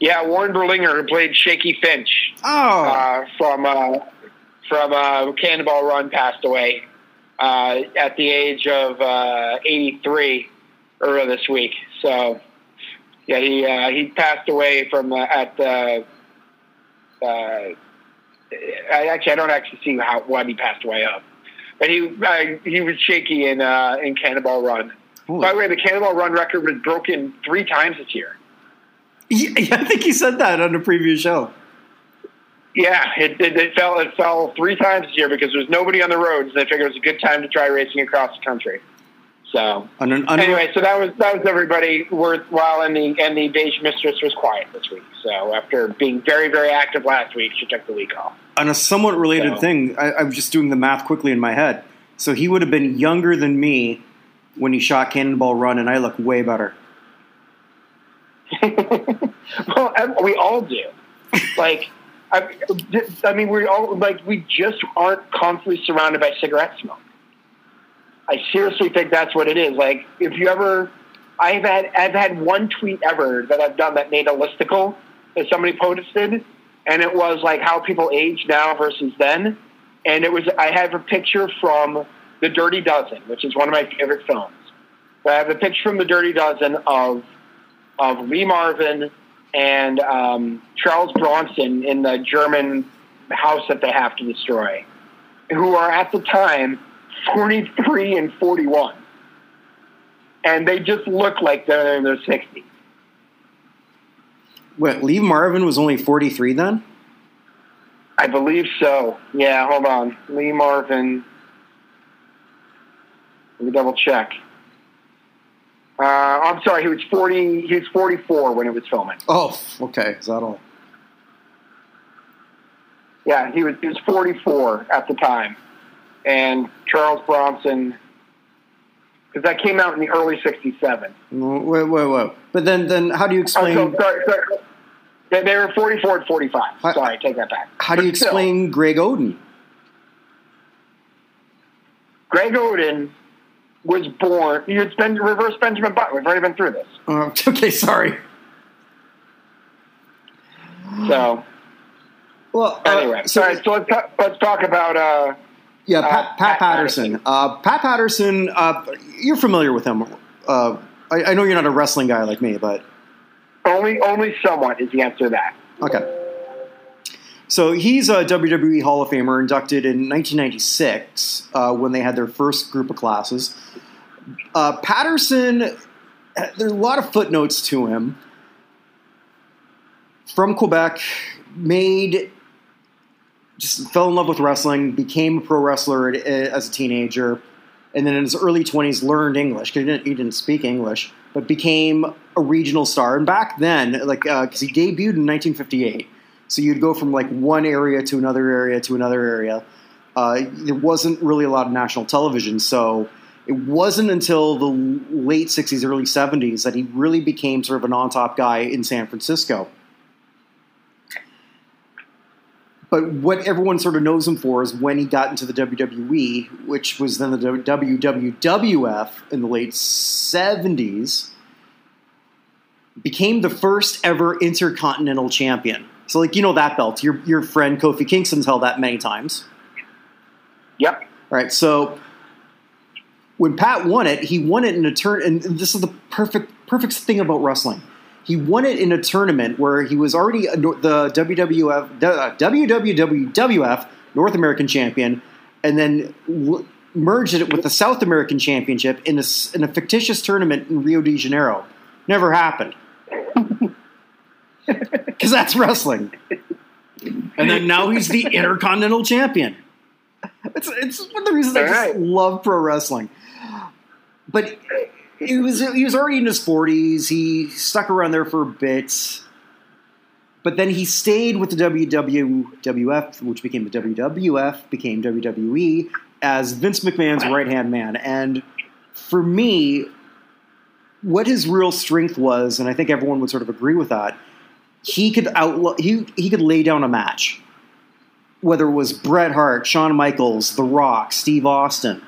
Yeah, Warren Berlinger who played Shaky Finch Oh, uh, from uh, from uh, Cannonball Run passed away uh, at the age of uh, 83 earlier this week. So, yeah, he uh, he passed away from uh, at. Uh, uh, I actually I don't actually see how what he passed away of, but he he was shaky in uh, in Cannonball Run. Holy- By the way, the Cannonball Run record was broken three times this year. Yeah, I think he said that on a previous show. Yeah, it, it, it fell it fell three times this year because there was nobody on the roads. They figured it was a good time to try racing across the country. So an, on anyway, so that was that was everybody worthwhile, and the and the beige mistress was quiet this week. So after being very very active last week, she took the week off. on a somewhat related So- thing, I, I was just doing the math quickly in my head. So he would have been younger than me when he shot Cannonball Run, and I look way better. well, we all do. Like, I, I mean, we all like we just aren't constantly surrounded by cigarette smoke. I seriously think that's what it is. Like, if you ever, I've had I've had one tweet ever that I've done that made a listicle that somebody posted, and it was like how people age now versus then, and it was I have a picture from The Dirty Dozen, which is one of my favorite films. But I have a picture from The Dirty Dozen of of Lee Marvin and um, Charles Bronson in the German house that they have to destroy, who are at the time 43 and 41. And they just look like they're in their 60s. Wait, Lee Marvin was only 43 then? I believe so. Yeah, hold on. Lee Marvin. Let me double check. Uh, I'm sorry, he was 40. He was 44 when it was filming. Oh, okay. Is that all? Yeah, he was he was 44 at the time, and Charles Bronson, because that came out in the early '67. No, Wait, wait, wait. But then, then how do you Oh, explain? so, sorry, sorry. They, they were 44 and 45. I- Sorry, take that back. how do you But still, explain Greg Oden? Greg Oden was born. Had been reverse Benjamin Button. We've already been through this. Uh, okay, sorry. So Well, uh, anyway, so- right. So let's talk, let's talk about. Uh, Yeah, Uh, Pat, Pat Pat Patterson. Uh, Pat Patterson, uh, you're familiar with him. Uh, I, I know you're not a wrestling guy like me, but only only somewhat is the answer to that. okay. So he's a WWE Hall of Famer, inducted in 1996 uh, when they had their first group of classes. Uh, Patterson, there are a lot of footnotes to him. From Quebec, made just fell in love with wrestling, became a pro wrestler as a teenager, and then in his early 20s learned English. He didn't, he didn't speak English, but became a regional star. And back then, like, because he debuted in 1958, so you'd go from like one area to another area to another area. Uh, there wasn't really a lot of national television, so it wasn't until the late 60s, early 70s that he really became sort of an on top guy in San Francisco. But what everyone sort of knows him for is when he got into the WWE, which was then the WWF in the late 70s, became the first ever intercontinental champion. So, like, you know that belt. Your, your friend Kofi Kingston's held that many times. Yep. All right, so when Pat won it, he won it in a turn, and this is the perfect perfect thing about wrestling. He won it in a tournament where he was already the WWF uh, WWF North American champion, and then w- merged it with the South American Championship in a, in a fictitious tournament in Rio de Janeiro. Never happened. Because that's wrestling. And then now he's the Intercontinental Champion. It's, it's one of the reasons I just love pro wrestling. But he was he was already in his forties. He stuck around there for a bit, but then he stayed with the WWF, which became the WWF, became WWE as Vince McMahon's right hand man. And for me, what his real strength was, and I think everyone would sort of agree with that, he could out he he could lay down a match whether it was Bret Hart, Shawn Michaels, The Rock, Steve Austin,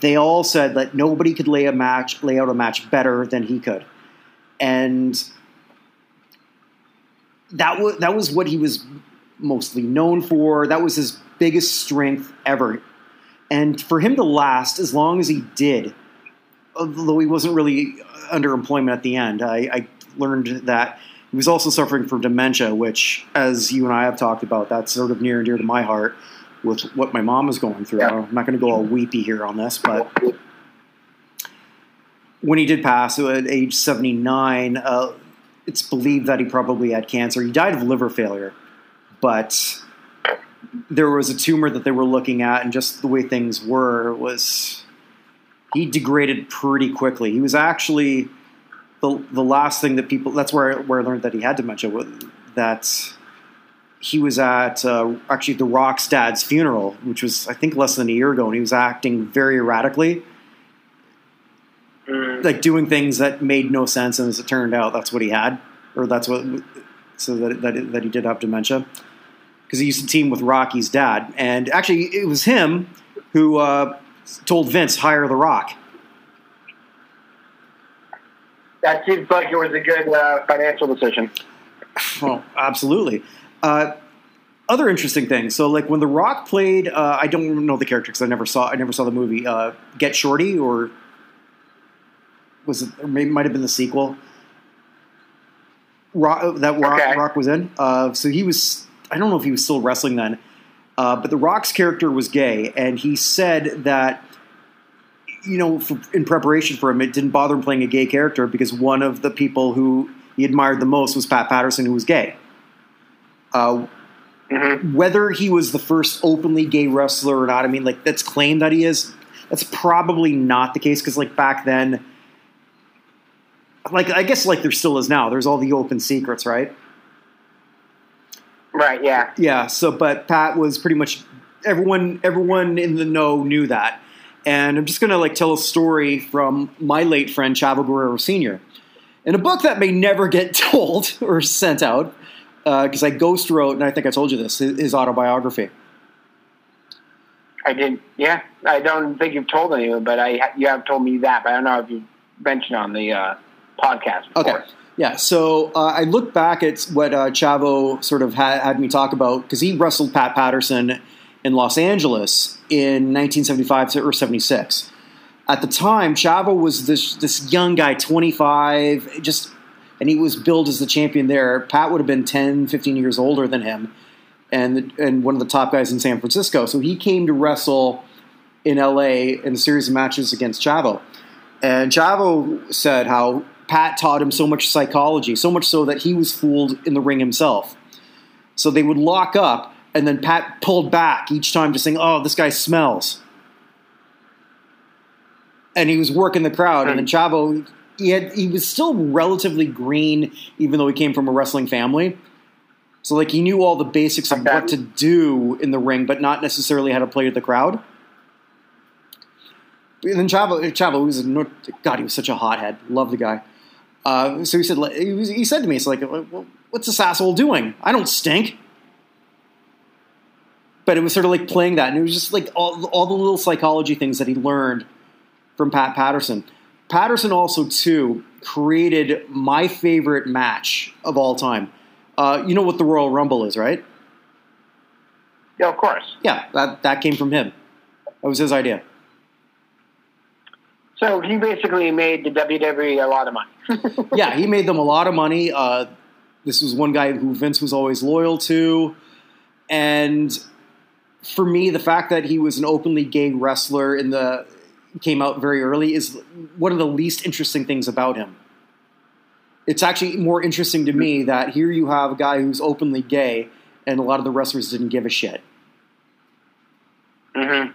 they all said that nobody could lay a match, lay out a match better than he could, and that was that was what he was mostly known for. That was his biggest strength ever. And for him to last as long as he did, although he wasn't really under employment at the end, I, I learned that he was also suffering from dementia, which, as you and I have talked about, that's sort of near and dear to my heart with what my mom was going through. Yeah. I'm not going to go all weepy here on this, but when he did pass at age 79, uh, it's believed that he probably had cancer. He died of liver failure, but there was a tumor that they were looking at, and just the way things were was he degraded pretty quickly. He was actually the the last thing that people. That's where I, where I learned that he had dementia. That he was at uh, actually the Rock's dad's funeral, which was I think less than a year ago, and he was acting very erratically Mm, like doing things that made no sense, and as it turned out, that's what he had, or that's what so that that, that he did have dementia because he used to team with Rocky's dad, and actually it was him who uh, told Vince hire the Rock. That seems like it was a good uh, financial decision. Oh, absolutely. Uh, other interesting things. So, like when The Rock played, uh, I don't know the character because I never saw. I never saw the movie. Uh, Get Shorty, or was it? Or maybe might have been the sequel. Rock, that Rock, Okay. Rock was in. Uh, so he was. I don't know if he was still wrestling then, uh, but The Rock's character was gay, and he said that. You know, for, in preparation for him, it didn't bother him playing a gay character because one of the people who he admired the most was Pat Patterson, who was gay. Uh, hmm whether he was the first openly gay wrestler or not, I mean, like that's claimed that he is. That's probably not the case because, like back then, like I guess like there still is now. There's all the open secrets, right? Right. Yeah. Yeah. So, but Pat was pretty much everyone. Everyone in the know knew that, and I'm just gonna like tell a story from my late friend Chavo Guerrero Sr. in a book that may never get told or sent out because I ghost wrote, and I think I told you this, his, his autobiography. I did. Yeah. I don't think you've told anyone, but I you have told me that. But I don't know if you mentioned on the uh, podcast. Before. Okay. Yeah, so uh, I look back at what uh, Chavo sort of had, had me talk about because he wrestled Pat Patterson in Los Angeles in 1975 or 76. At the time, Chavo was this this young guy, 25, just and he was billed as the champion there. Pat would have been 10, 15 years older than him, and and one of the top guys in San Francisco. So he came to wrestle in LA in a series of matches against Chavo. And Chavo said how Pat taught him so much psychology, so much so that he was fooled in the ring himself. So they would lock up, and then Pat pulled back each time, just saying, "Oh, this guy smells." And he was working the crowd, and then Chavo, he had he was still relatively green, even though he came from a wrestling family. So like he knew all the basics of what to do in the ring, but not necessarily how to play to the crowd. And then Chavo, Chavo was a God, he was such a hothead. Love the guy. Uh, so he said, he, was, he said to me, "It's like, what's this asshole doing? I don't stink." But it was sort of like playing that, and it was just like all, all the little psychology things that he learned from Pat Patterson. Patterson also too created my favorite match of all time. Uh, you know what the Royal Rumble is, right? Yeah, of course. Yeah, that that came from him. That was his idea. So he basically made the WWE a lot of money. yeah, he made them a lot of money. Uh, this was one guy who Vince was always loyal to. And for me, the fact that he was an openly gay wrestler in the came out very early is one of the least interesting things about him. It's actually more interesting to me that here you have a guy who's openly gay, and a lot of the wrestlers didn't give a shit. Mm-hmm.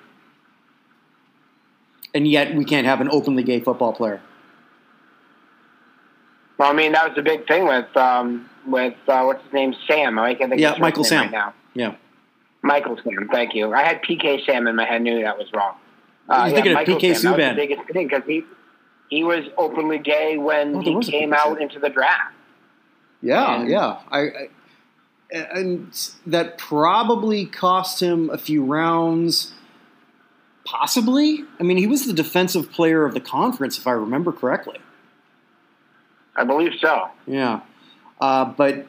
And yet we can't have an openly gay football player. Well, I mean, that was the big thing with um, with uh, what's his name, Sam. I can't think. Yeah, of Michael Sam. Right now. Yeah. Michael Sam. Thank you. I had PK Sam in my head. Knew that was wrong. Uh, You're thinking of Michael PK Sam. That was Subban. the biggest thing because he he was openly gay when Oh, he came out into the draft. Yeah, And- yeah. I, I and that probably cost him a few rounds. Possibly. I mean, he was the defensive player of the conference, if I remember correctly. I believe so. Yeah, uh, but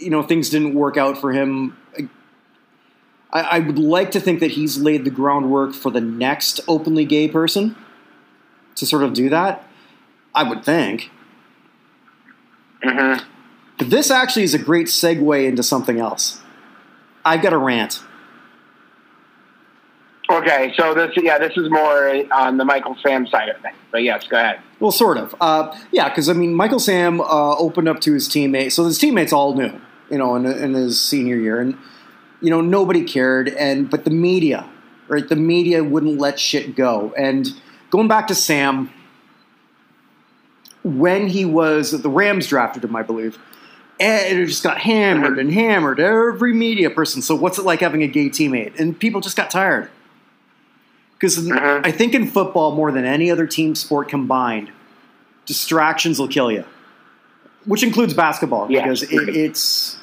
you know things didn't work out for him. I, I would like to think that he's laid the groundwork for the next openly gay person to sort of do that. I would think. Mm-hmm. But this actually is a great segue into something else. I've got a rant. Okay, so this yeah, this is more on the Michael Sam side of things. But yes, go ahead. Well, sort of. Uh, yeah, because I mean, Michael Sam uh, opened up to his teammates. So his teammates all knew, you know, in, in his senior year, and you know nobody cared. And but the media, right? The media wouldn't let shit go. And going back to Sam, when he was the Rams drafted him, I believe. And it just got hammered and hammered. Every media person. So, what's it like having a gay teammate? And people just got tired. Because Mhm. I think in football, more than any other team sport combined, distractions will kill you, which includes basketball Yes. because it, it's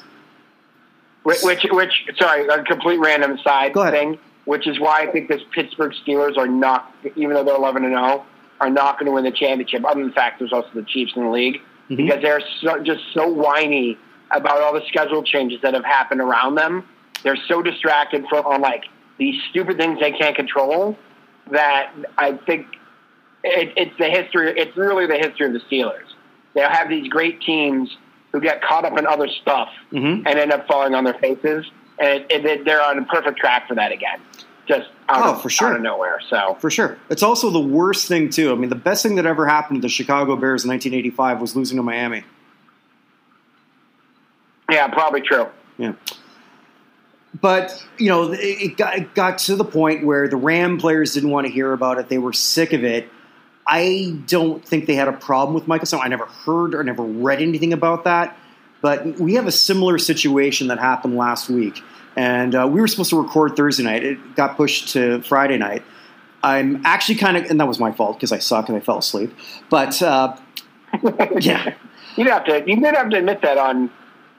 Which, which, which, sorry, a complete random side thing. Which is why I think this Pittsburgh Steelers are not, even though they're eleven and zero, are not going to win the championship. Other than the fact there's also the Chiefs in the league Mhm. because they're so, just so whiny about all the schedule changes that have happened around them. They're so distracted from on like these stupid things they can't control that I think it, it's the history. It's really the history of the Steelers. They'll have these great teams who get caught up in other stuff Mhm. and end up falling on their faces, and it, they're on a perfect track for that again. Just out, Oh, of, for sure. out of nowhere. So for sure. It's also the worst thing too. I mean, the best thing that ever happened to the Chicago Bears in 1985 was losing to Miami. yeah, probably true. Yeah. But you know, it got, it got to the point where the Ram players didn't want to hear about it. They were sick of it. I don't think they had a problem with Michael Sam. I never heard or never read anything about that. But we have a similar situation that happened last week, and uh, we were supposed to record Thursday night. It got pushed to Friday night. I'm actually kind of, and that was my fault because I suck and I fell asleep. But uh, yeah, You'd have to you did have to admit that on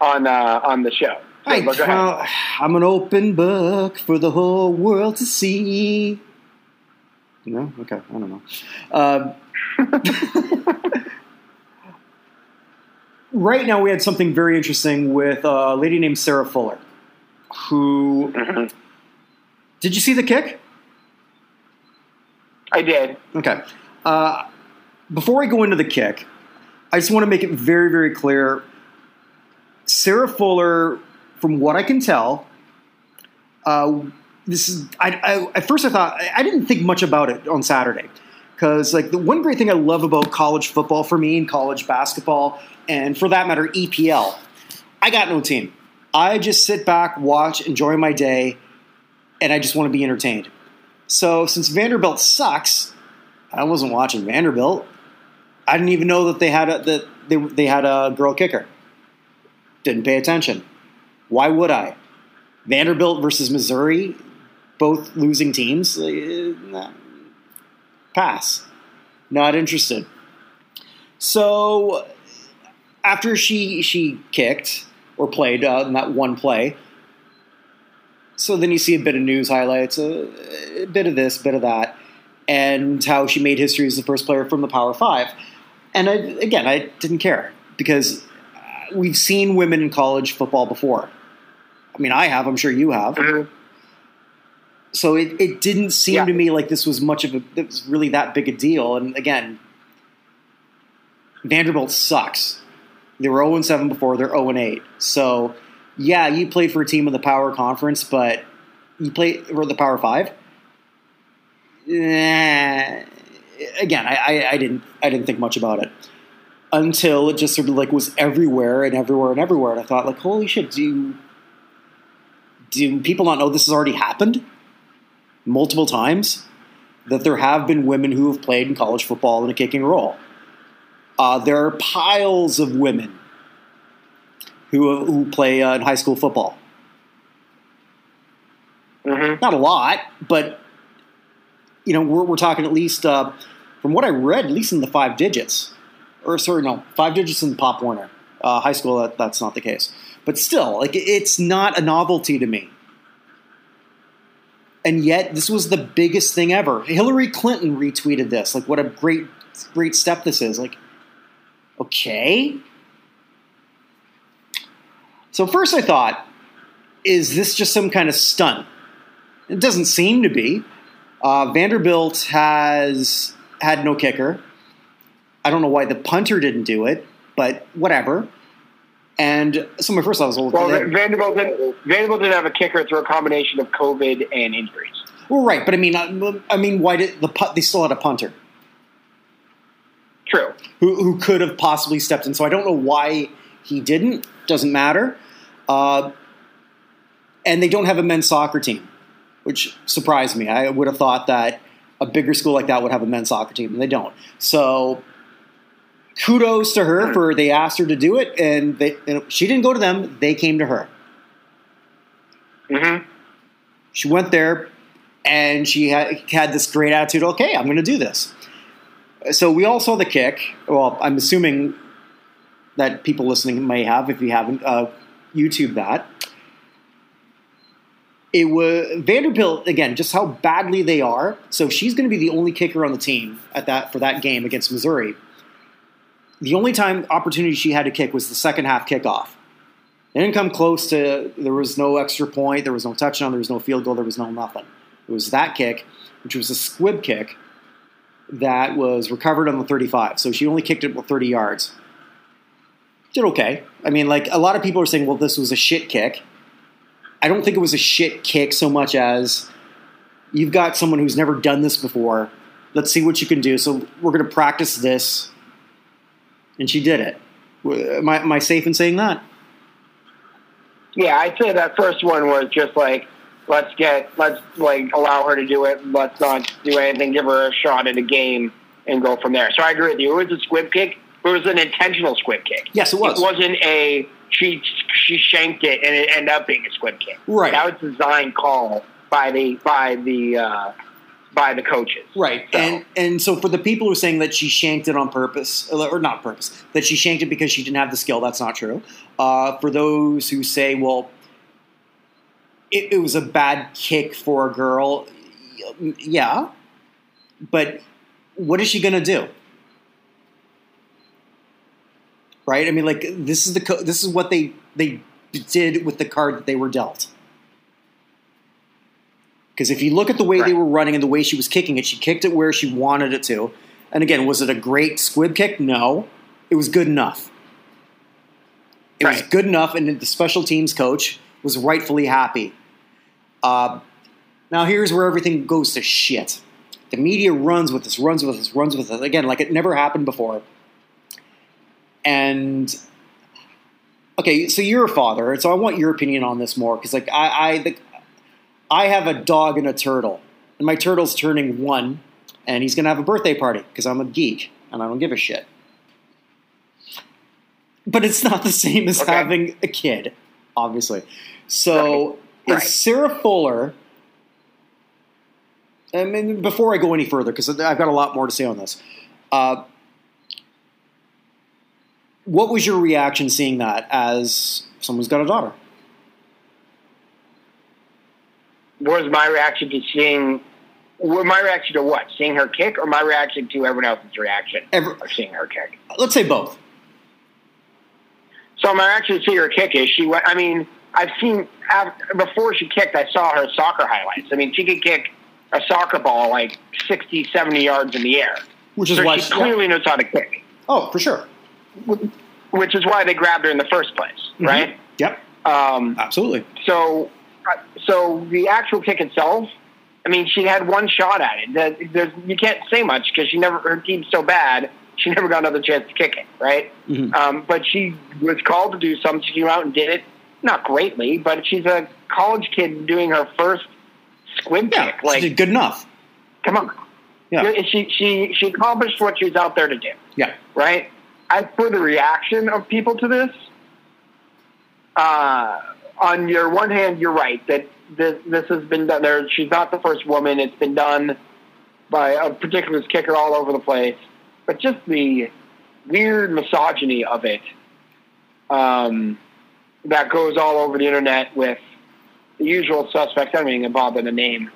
on uh, on the show. So, I, I'm an open book for the whole world to see. No, okay, I don't know. Uh, right now, we had something very interesting with a lady named Sarah Fuller, who did you see the kick? I did. Okay. Uh, before I go into the kick, I just want to make it very, very clear. Sarah Fuller, from what I can tell, uh, this is. I, I, at first, I thought I, didn't think much about it on Saturday because, like, the one great thing I love about college football for me and college basketball, and for that matter, EPL, I got no team. I just sit back, watch, enjoy my day, and I just want to be entertained. So since Vanderbilt sucks, I wasn't watching Vanderbilt. I didn't even know that they had a that they, they had a girl kicker. Didn't pay attention. Why would I? Vanderbilt versus Missouri, both losing teams. eh. Pass. Not interested. So after she she kicked or played uh, in that one play, so then you see a bit of news highlights, a, a bit of this, a bit of that, and how she made history as the first player from the Power Five. And I, again, I didn't care because uh, we've seen women in college football before. I mean, I have. I'm sure you have. Mhm. So it, it didn't seem Yeah. to me like this was much of a it was really that big a deal. And again, Vanderbilt sucks. They were 0 7 before, they're 0 8. So yeah, you played for a team in the Power Conference, but you played for the Power Five. Eh, again, I, I, I didn't I didn't think much about it until it just sort of like was everywhere and everywhere and everywhere, and I thought like, holy shit, do do people not know this has already happened multiple times? That there have been women who have played in college football in a kicking role. Uh, there are piles of women who who play uh, in high school football. Mhm. Not a lot, but you know we're, we're talking at least uh, from what I read, at least in the five digits, or sorry, no, five digits in Pop Warner. Uh, high school, that, that's not the case, but still, like it's not a novelty to me. And yet, this was the biggest thing ever. Hillary Clinton retweeted this. Like, what a great, great step this is. Like, okay. So first I thought, is this just some kind of stunt It doesn't seem to be. Uh, Vanderbilt has had no kicker. I don't know why the punter didn't do it, but whatever. And so my first thought was, well, Well, they- Vanderbilt didn't, Vanderbilt didn't have a kicker through a combination of COVID and injuries. well, right, but I mean, I, I mean, why did the put? They still had a punter True. who who could have possibly stepped in. So I don't know why he didn't. Doesn't matter. Uh, and they don't have a men's soccer team, which surprised me. I would have thought that a bigger school like that would have a men's soccer team, and they don't. So kudos to her for they asked her to do it, and they, and she didn't go to them; they came to her. hmm She went there, and she had, had this great attitude. Okay, I'm going to do this. So we all saw the kick. Well, I'm assuming that people listening may have, if you haven't, uh, YouTube that. It was Vanderbilt again, just how badly they are. So she's going to be the only kicker on the team at that for that game against Missouri. The only time opportunity she had to kick was the second half kickoff. They didn't come close to. There was no extra point. There was no touchdown. There was no field goal. There was no nothing. It was that kick, which was a squib kick, that was recovered on the 35. So she only kicked it with 30 yards. Did okay. I mean, like a lot of people are saying, well, this was a shit kick. I don't think it was a shit kick so much as you've got someone who's never done this before. Let's see what you can do. So we're going to practice this. And she did it. Am I, am I safe in saying that? Yeah, I'd say that first one was just like, let's get, let's like allow her to do it. Let's not do anything. Give her a shot at a game and go from there. So I agree with you. It was a squib kick. It was an intentional squib kick. Yes, it was. It wasn't a she she shanked it and it ended up being a squib kick. Right. That was a design call by the by the uh, by the coaches. Right, So- and and so for the people who are saying that she shanked it on purpose, or not purpose, that she shanked it because she didn't have the skill, that's not true. Uh, for those who say, well, it, it was a bad kick for a girl, yeah, but what is she going to do? Right? I mean, like this is the co- this is what they they did with the card that they were dealt. Because if you look at the way they were running and the way she was kicking it, she kicked it where she wanted it to. And again, was it a great squib kick? No. It was good enough. It was good enough, and the special teams coach was rightfully happy. Uh, now, here's where everything goes to shit. The media runs with this, runs with this, runs with this. Again, like it never happened before. And okay, so you're a father, and so I want your opinion on this more because, like, I, I, the, I have a dog and a turtle, and my turtle's turning one, and he's gonna have a birthday party because I'm a geek and I don't give a shit. But it's not the same as Okay. having a kid, obviously. So Right. Right. Sarah Fuller? I mean, before I go any further, because I've got a lot more to say on this. Uh, what was your reaction seeing that as someone's got a daughter? What was my reaction to seeing? My reaction to what? Seeing her kick, or my reaction to everyone else's reaction Ever, of seeing her kick? let's say both. So my reaction to see her kick is she went. I mean, I've seen af- before she kicked. I saw her soccer highlights. I mean, she could kick a soccer ball like 60, 70 yards in the air. Which is so why she clearly knows how to kick, Oh, for sure. which is why they grabbed her in the first place, Mm-hmm. right? Yep, Um, absolutely. so, so the actual kick itself. I mean, she had one shot at it. There's, you can't say much because she never. Her team's so bad, she never got another chance to kick it, right? Mhm. Um, but she was called to do something. She came out and did it. Not greatly, but she's a college kid doing her first squib Yeah, kick. Like, good enough. come on. Yeah, She she she accomplished what she was out there to do, yeah. right? As for the reaction of people to this, uh, on your one hand, you're right that this this has been done. There, she's not the first woman. It's been done by a particular kicker all over the place. But just the weird misogyny of it um, that goes all over the internet with the usual suspects. I don't even bother to name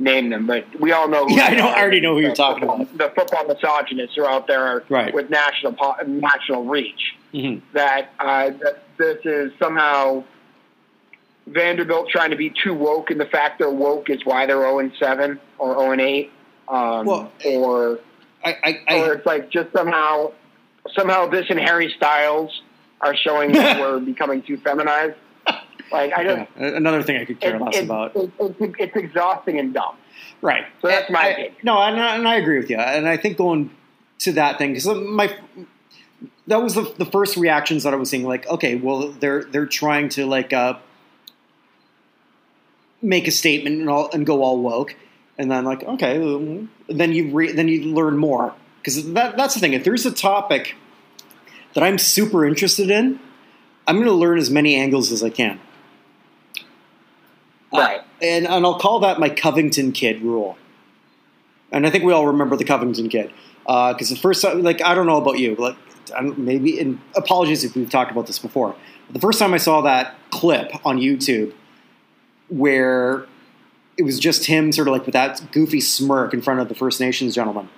name them, but we all know. Yeah, I know- I already know who you're talking football- about. The football misogynists are out there Right. with national national reach hmm that, uh, that this is somehow Vanderbilt trying to be too woke, and the fact they're woke is why they're zero and seven or zero and eight, um, Well, or I, I, I or it's like just somehow somehow this and Harry Styles are showing that we're becoming too feminized. Like I just yeah, another thing I could care it- less it- about. it- it's, it's exhausting and dumb. Right. So that's my I-. No, and I, and I agree with you. And I think going to that thing because my that was the, the first reactions that I was seeing. Like, okay, well, they're they're trying to like uh, make a statement and all and go all woke, and then like, okay, then you re- then you learn more because that that's the thing. If there's a topic that I'm super interested in, I'm going to learn as many angles as I can. Right. Uh, and, and I'll call that my Covington kid rule. And I think we all remember the Covington kid because the first time, like I don't know about you, but like maybe. And apologies if we've talked about this before. The first time I saw that clip on YouTube, where it was just him, sort of like with that goofy smirk in front of the First Nations gentleman.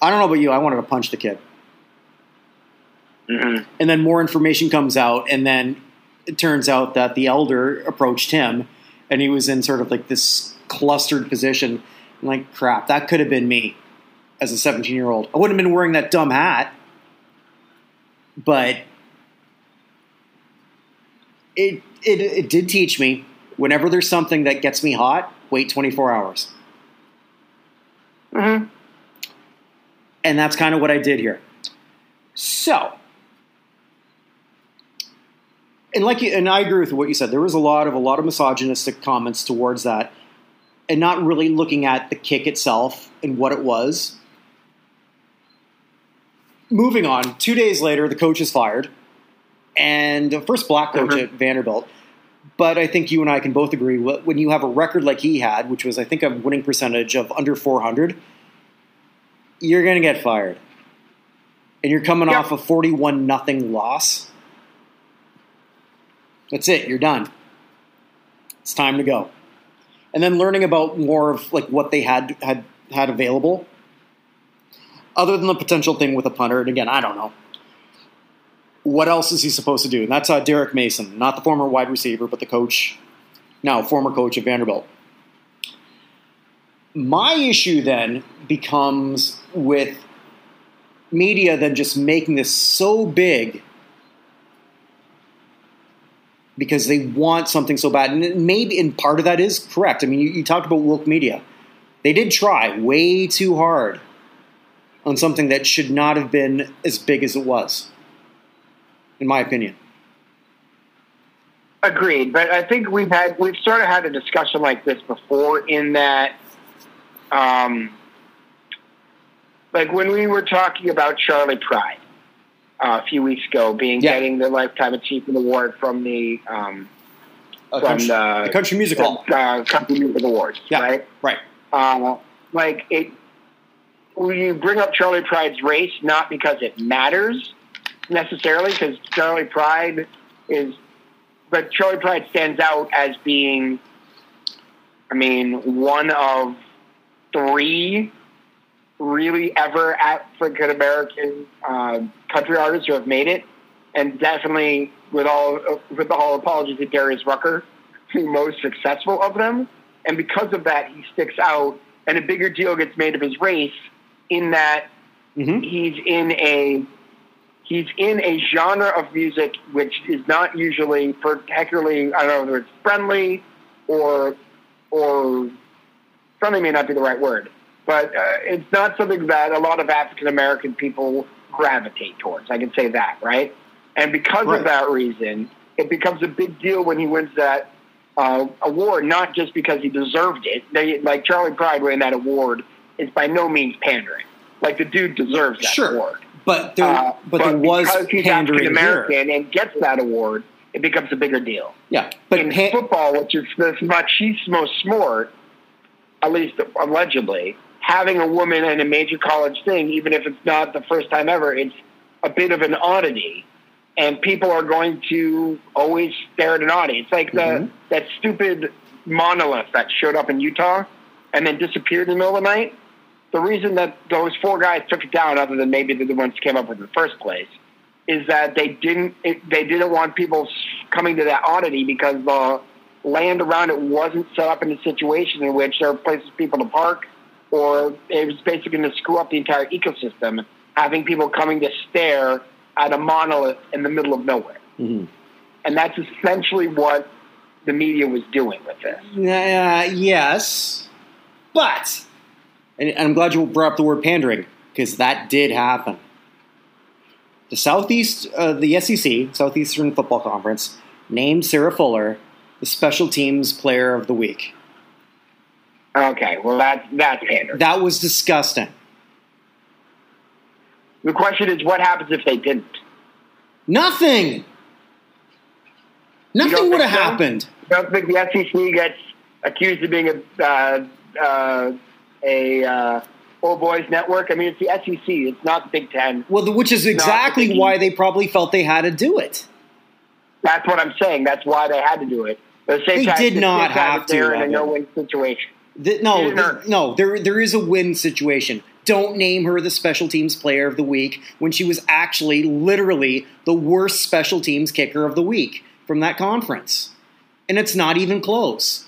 I don't know about you. I wanted to punch the kid. Mm-hmm. And then more information comes out, and then it turns out that the elder approached him, and he was in sort of like this clustered position. I'm like, crap, that could have been me as a 17 year old. I wouldn't have been wearing that dumb hat, but it, it, it did teach me whenever there's something that gets me hot, wait 24 hours. Mm-hmm. And that's kind of what I did here. So, and like you, and I agree with what you said. There was a lot of a lot of misogynistic comments towards that, and not really looking at the kick itself and what it was. Moving on, two days later, the coach is fired, and the first black coach Mhm. at Vanderbilt. But I think you and I can both agree when you have a record like he had, which was I think a winning percentage of under 400, you're going to get fired, and you're coming Yeah. off a 41 nothing loss. That's it. You're done. It's time to go. And then learning about more of like what they had had had available, other than the potential thing with a punter. And again, I don't know. What else is he supposed to do? And that's uh, Derek Mason, not the former wide receiver, but the coach, now former coach of Vanderbilt. My issue then becomes with media then just making this so big because they want something so bad. And maybe, and part of that is correct. I mean, you, you talked about woke media. They did try way too hard on something that should not have been as big as it was, in my opinion. Agreed, but I think we've had we've sort of had a discussion like this before. In that, um, like when we were talking about Charley Pride uh, a few weeks ago, being Yeah. getting the lifetime achievement award from the um, from country, the, a country music hall. uh, Country Music Awards, Yeah. right? Right. Uh, like it, you bring up Charley Pride's race, not because it matters necessarily, because Charley Pride is, but Charley Pride stands out as being, I mean, one of three really ever African American uh, country artists who have made it, and definitely with all with all apologies to Darius Rucker, the most successful of them. And because of that, he sticks out, and a bigger deal gets made of his race in that hmm he's in a he's in a genre of music which is not usually particularly I don't know whether it's friendly or or friendly may not be the right word, but uh, it's not something that a lot of African American people gravitate towards. I can say that, right? And because Right. of that reason, it becomes a big deal when he wins that uh, award, not just because he deserved it. They, like Charley Pride winning that award is by no means pandering. Like the dude deserves that Sure. award. But there, Uh, but, there was because he's African. American and gets that award, it becomes a bigger deal. Yeah, but in pan- football, which is the machismo sport, at least allegedly, having a woman in a major college thing, even if it's not the first time ever, it's a bit of an oddity. And people are going to always stare at an audience. It's like the Mhm. that stupid monolith that showed up in Utah and then disappeared in the middle of the night. The reason that those four guys took it down, other than maybe they're the ones who came up with it in the first place, is that they didn't it, they didn't want people coming to that oddity because the land around it wasn't set up in a situation in which there were places for people to park, or it was basically going to screw up the entire ecosystem, having people coming to stare at a monolith in the middle of nowhere. Mm-hmm. And that's essentially what the media was doing with this. Uh, yes, but and, I'm glad you brought up the word pandering because that did happen. The Southeast, uh, the SEC, Southeastern Football Conference, named Sarah Fuller the Special Teams Player of the Week. Okay, well that's that's pandering. That was disgusting. The question is, what happens if they didn't? Nothing. Nothing would have so? happened. I don't think the SEC gets accused of being a uh, uh, a uh, old boys network. I mean, it's the SEC. It's not the Big Ten. Well, the, which is exactly the- why they probably felt they had to do it. That's what I'm saying. That's why they had to do it. But the They time, did the not have they're in a no-win situation. The- no, didn't earn th- it. no, there there is a win situation. Don't name her the special teams player of the week when she was actually literally the worst special teams kicker of the week from that conference. And it's not even close.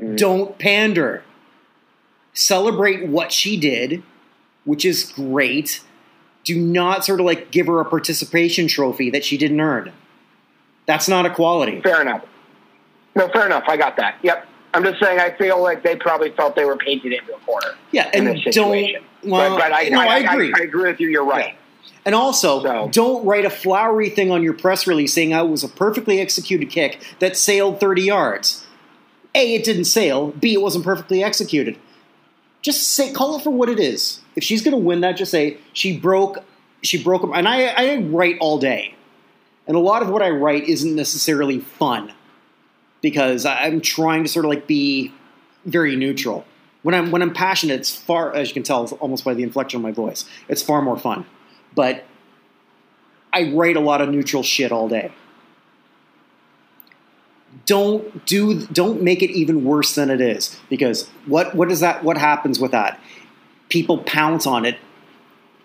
Mm. Don't pander. Celebrate what she did, which is great. Do not sort of like give her a participation trophy that she didn't earn. That's not equality. Fair enough. No, fair enough. I got that. Yep. I'm just saying. I feel like they probably felt they were painted into a corner Yeah, in and this don't. Well, but, but I, no, I, I I- agree. I, agree with you. You're right. And also, So- don't write a flowery thing on your press release saying I was a perfectly executed kick that sailed 30 yards. A, it didn't sail. B, it wasn't perfectly executed. Just say, call it for what it is. If she's going to win that, just say she broke, she broke. And I, I write all day, and a lot of what I write isn't necessarily fun because I'm trying to sort of like be very neutral. When I'm when I'm passionate, it's far as you can tell almost by the inflection of my voice. It's far more fun. But I write a lot of neutral shit all day. Don't do don't make it even worse than it is because what what is that what happens with that? People pounce on it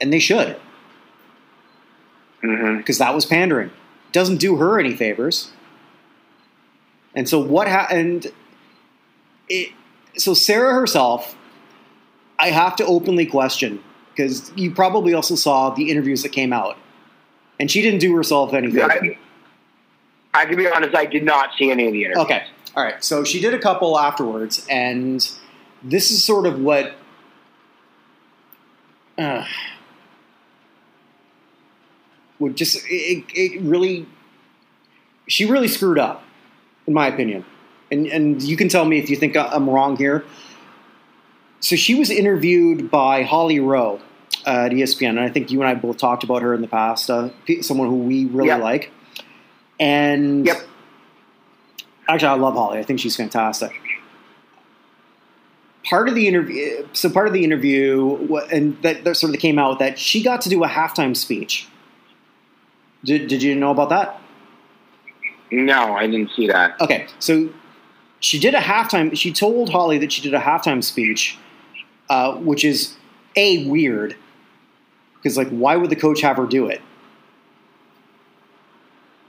and they should hmm because that was pandering. Doesn't do her any favors. And so what happened? It, so Sarah herself, I have to openly question because you probably also saw the interviews that came out, and she didn't do herself any favors. I, can be honest. I did not see any of the interviews. Okay. All right. So she did a couple afterwards, and this is sort of what. Uh, would just it, it really she really screwed up in my opinion and and you can tell me if you think i'm wrong here so she was interviewed by holly rowe uh, at espn and i think you and i both talked about her in the past uh, someone who we really like and Yep. actually i love holly. I think she's fantastic. Part of the interview so part of the interview and that, that sort of came out that she got to do a halftime speech. Did, did you know about that? No, I didn't see that. okay so she did a halftime she told holly that she did a halftime speech uh, which is a weird because like why would the coach have her do it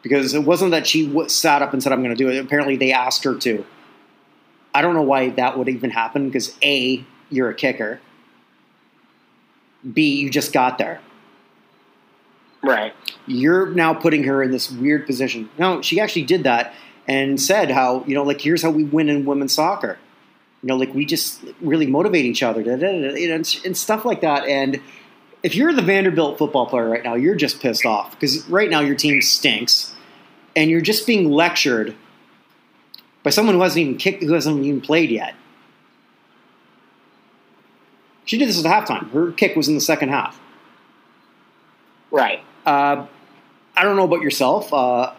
because it wasn't that she w- sat up and said i'm going to do it apparently they asked her to i don't know why that would even happen because a you're a kicker b you just got there Right. you're now putting her in this weird position. No, she actually did that and said how, you know, like, here's how we win in women's soccer. You know, like, we just really motivate each other, da, da, da, you know, and, and stuff like that. And if you're the Vanderbilt football player right now, you're just pissed off because right now your team stinks and you're just being lectured by someone who hasn't even kicked, who hasn't even played yet. She did this at halftime. Her kick was in the second half. Right. Uh, I don't know about yourself. Uh,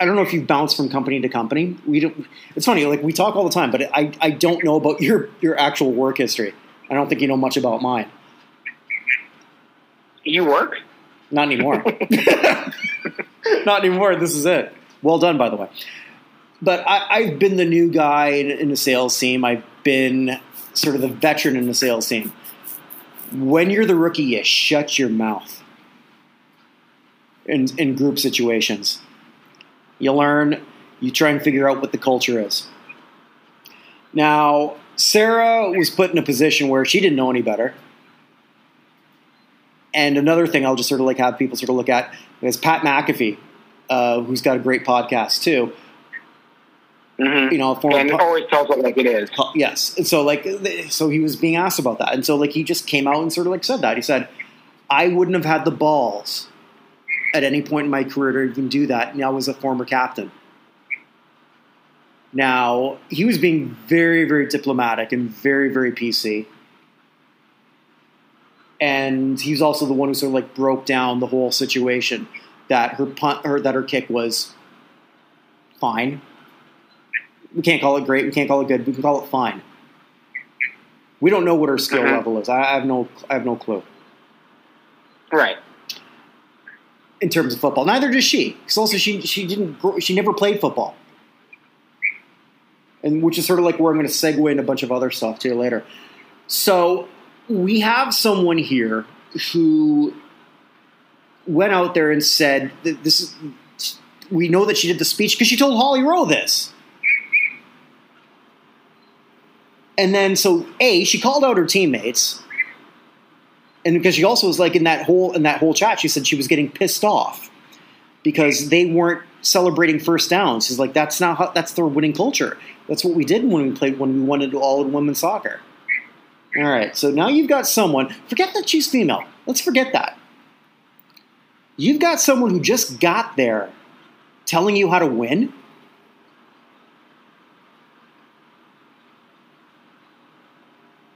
I don't know if you've bounced from company to company. We don't. It's funny, like we talk all the time, but I, I don't know about your your actual work history. I don't think you know much about mine. You work? Not anymore. Not anymore. This is it. Well done, by the way. But I, I've been the new guy in, in the sales team. I've been sort of the veteran in the sales team. When you're the rookie, you shut your mouth in, in group situations. You learn, you try and figure out what the culture is. Now, Sarah was put in a position where she didn't know any better. And another thing I'll just sort of like have people sort of look at is Pat McAfee, uh, who's got a great podcast too. Mm-hmm. You know, a former and po- always tells it like it is. Yes. And so like so he was being asked about that. And so like he just came out and sort of like said that. He said, I wouldn't have had the balls at any point in my career to even do that. And I was a former captain. Now, he was being very, very diplomatic and very, very PC. And he's also the one who sort of like broke down the whole situation that her punt her that her kick was fine we can't call it great. We can't call it good. We can call it fine. We don't know what her skill Mhm. level is. I I have no. I have no clue Right. in terms of football. Neither does she. Because also she she didn't. grow- She never played football, and which is sort of like where I'm going to segue into a bunch of other stuff to later. So we have someone here who went out there and said this is. We know that she did the speech because she told Holly Rowe this. And then, so a she called out her teammates, and because she also was like in that whole in that whole chat, she said she was getting pissed off because they weren't celebrating first downs. She's like, that's not how, that's their winning culture. That's what we did when we played when we won wanted all in women's soccer. All right, so now you've got someone. Forget that she's female. Let's forget that. You've got someone who just got there, telling you how to win.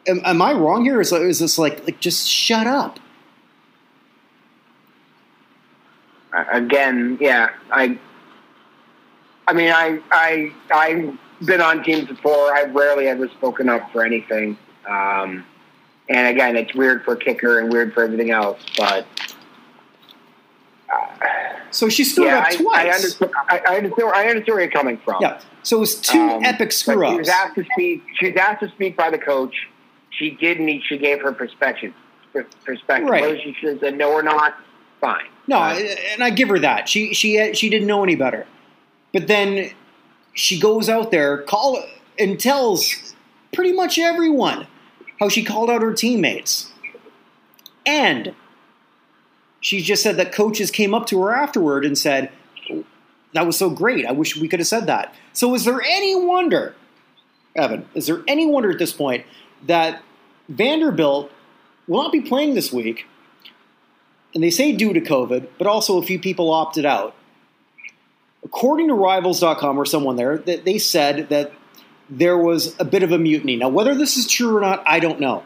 am, am I wrong here? Is, is this like like just shut up? Again, yeah. I. I mean, I I I've been on teams before. I've rarely ever spoken up for anything. Um, and again, it's weird for kicker and weird for everything else. But uh, So she screwed yeah, up I, twice. I understand. I, I understand. I understand where you're coming from. Yeah. So it was two Um, epic screw ups. She was asked to speak. She was asked to speak by the coach. She did meet. She gave her perspective. Perspective. Right. Whether she should have said no or not, fine. No, Uh, and I give her that. She she she didn't know any better. But then she goes out there, call and tells pretty much everyone how she called out her teammates. And she just said that coaches came up to her afterward and said, That was so great. I wish we could have said that. So is there any wonder, Evan, is there any wonder at this point that Vanderbilt will not be playing this week and they say due to COVID, but also a few people opted out. According to Rivals.com or someone there, that they said that there was a bit of a mutiny. Now, whether this is true or not, I don't know.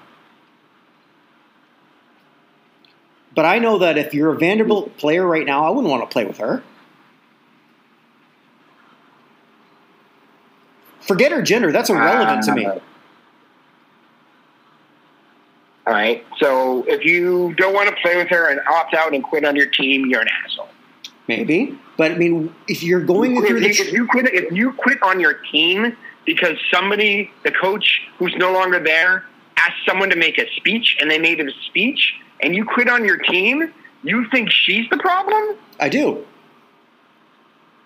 But I know that if you're a Vanderbilt player right now, I wouldn't want to play with her. Forget her gender; that's irrelevant to me. Uh, All right. So if you don't want to play with her and opt out and quit on your team, you're an asshole. Maybe, but I mean, if you're going If through you, the if you quit, if you quit on your team because somebody, the coach who's no longer there, asked someone to make a speech and they made a speech, and you quit on your team, you think she's the problem? I do.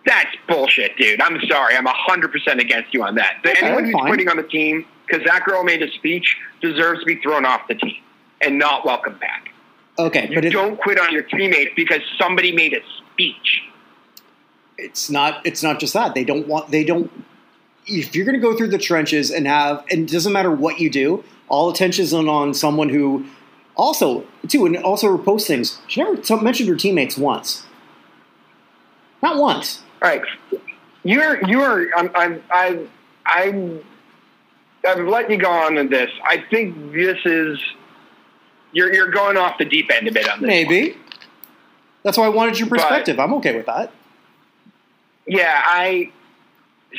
That's bullshit, dude. I'm sorry. I'm 100% against you on that. Okay, Anyone who's fine. quitting on the team because that girl made a speech deserves to be thrown off the team and not welcome back. Okay, You but don't quit on your teammates because somebody made a speech. it's not it's not just that they don't want they don't if you're going to go through the trenches and have and it doesn't matter what you do all attention is on, on someone who also too and also her things. she never t- mentioned her teammates once not once All right, you're you're I'm I'm I'm I'm I've let you go on in this. I think this is you're you're going off the deep end a bit on this. maybe that's why i wanted your But- perspective i'm okay with that Yeah, I.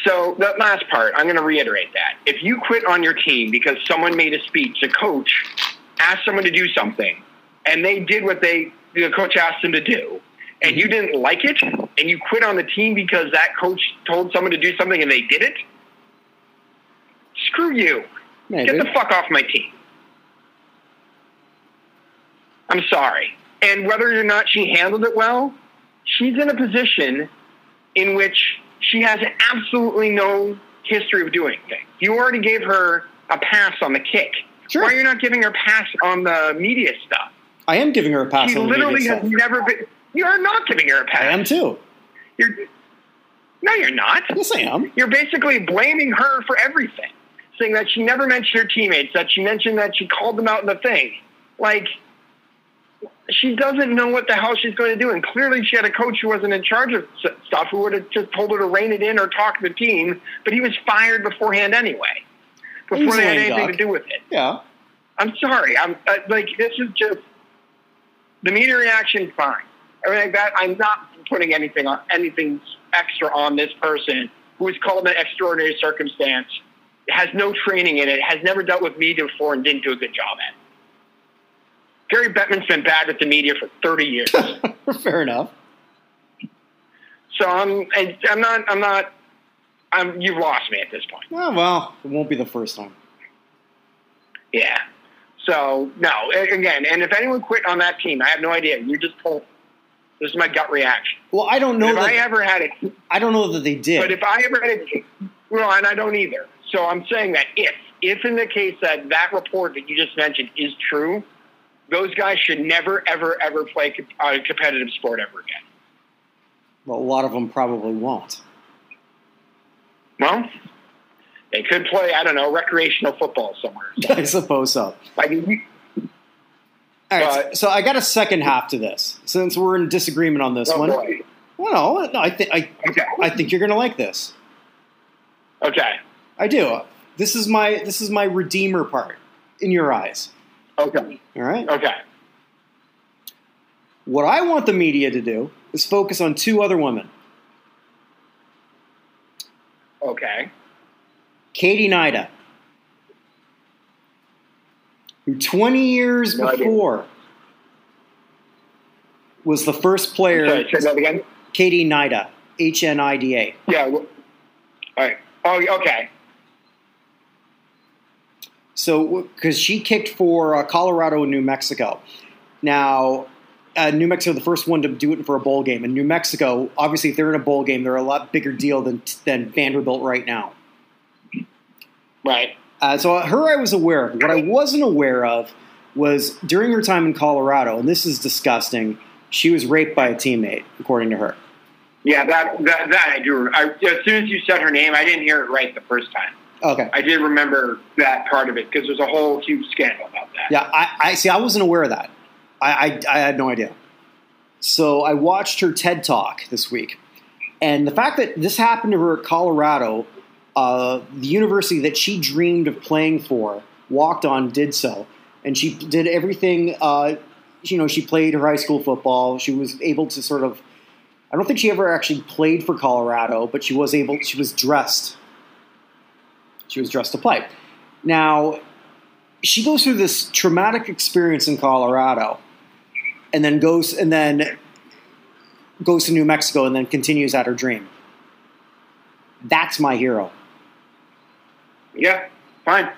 So that last part, I'm going to reiterate that. If you quit on your team because someone made a speech, a coach asked someone to do something, and they did what they the coach asked them to do, and you mm-hmm. didn't like it, and you quit on the team because that coach told someone to do something and they did it, screw you. maybe Get the fuck off my team. I'm sorry. And whether or not she handled it well, she's in a position in which she has absolutely no history of doing things. You already gave her a pass on the kick. Sure. Why are you not giving her a pass on the media stuff? I am giving her a pass She on the literally has stuff. never been. You are not giving her a pass. I am too. You're, no, you're not. Yes, I am. You're basically blaming her for everything, saying that she never mentioned her teammates, that she mentioned that she called them out in the thing. Like, she doesn't know what the hell she's going to do. And clearly, she had a coach who wasn't in charge of stuff, who would have just told her to rein it in or talk to the team. But he was fired beforehand anyway, before they had anything to do with it. Yeah. I'm sorry. I'm uh, like this is just the media reaction is fine. Everything like that. I'm not putting anything on anything extra on this person who is called an extraordinary circumstance, has no training in it, has never dealt with media before, and didn't do a good job at. it. Gary Bettman's been bad with the media for 30 years, Fair enough. so I'm I- I'm not I'm not I'm you've lost me at this point. Oh, well, it won't be the first time. Yeah. So no, again, and if anyone quit on that team, I have no idea. You just told. This is my gut reaction. Well, I don't know if that. I ever had it, I don't know that they did. but if I ever had it, well, and I don't either. So I'm saying that if, if in the case that that report that you just mentioned is true, those guys should never, ever, ever play a competitive sport ever again. well, a lot of them probably won't. Well, they could play, I don't know, recreational football somewhere. I suppose so. Like, you- All right, so I got a second half to this. Since we're in disagreement on this oh, one, boy. well, no, no, I think I, Okay. I think you're going to like this. Okay. I do. This is my this is my redeemer part in your eyes. Okay. All right. Okay. What I want the media to do is focus on two other women, Okay. Katie Hnida, who 20 years No idea. before was the first player. Sorry, say that again. Katie Hnida, H N I D A. Yeah. All right. Oh, okay. So, because she kicked for uh, Colorado and New Mexico. Now, uh, New Mexico, the first one to do it for a bowl game. And New Mexico, obviously, if they're in a bowl game, they're a lot bigger deal than, than Vanderbilt right now. Right. Uh, so, her I was aware of. What I wasn't aware of was during her time in Colorado, and this is disgusting, she was raped by a teammate, according to her. Yeah, that that, that I do. I, as soon as you said her name, I didn't hear it right the first time. Okay. I did remember that part of it because there's a whole huge scandal about that. Yeah, I, I see. I wasn't aware of that. I, I, I had no idea. So I watched her TED talk this week, and the fact that this happened to her at Colorado, uh, the university that she dreamed of playing for, walked on, did so, and she did everything. Uh, you know, she played her high school football. She was able to sort of. I don't think she ever actually played for Colorado, but she was able. She was dressed. She was dressed to play. Now, she goes through this traumatic experience in Colorado, and then goes and then goes to New Mexico, and then continues at her dream. That's my hero, Yeah, fine.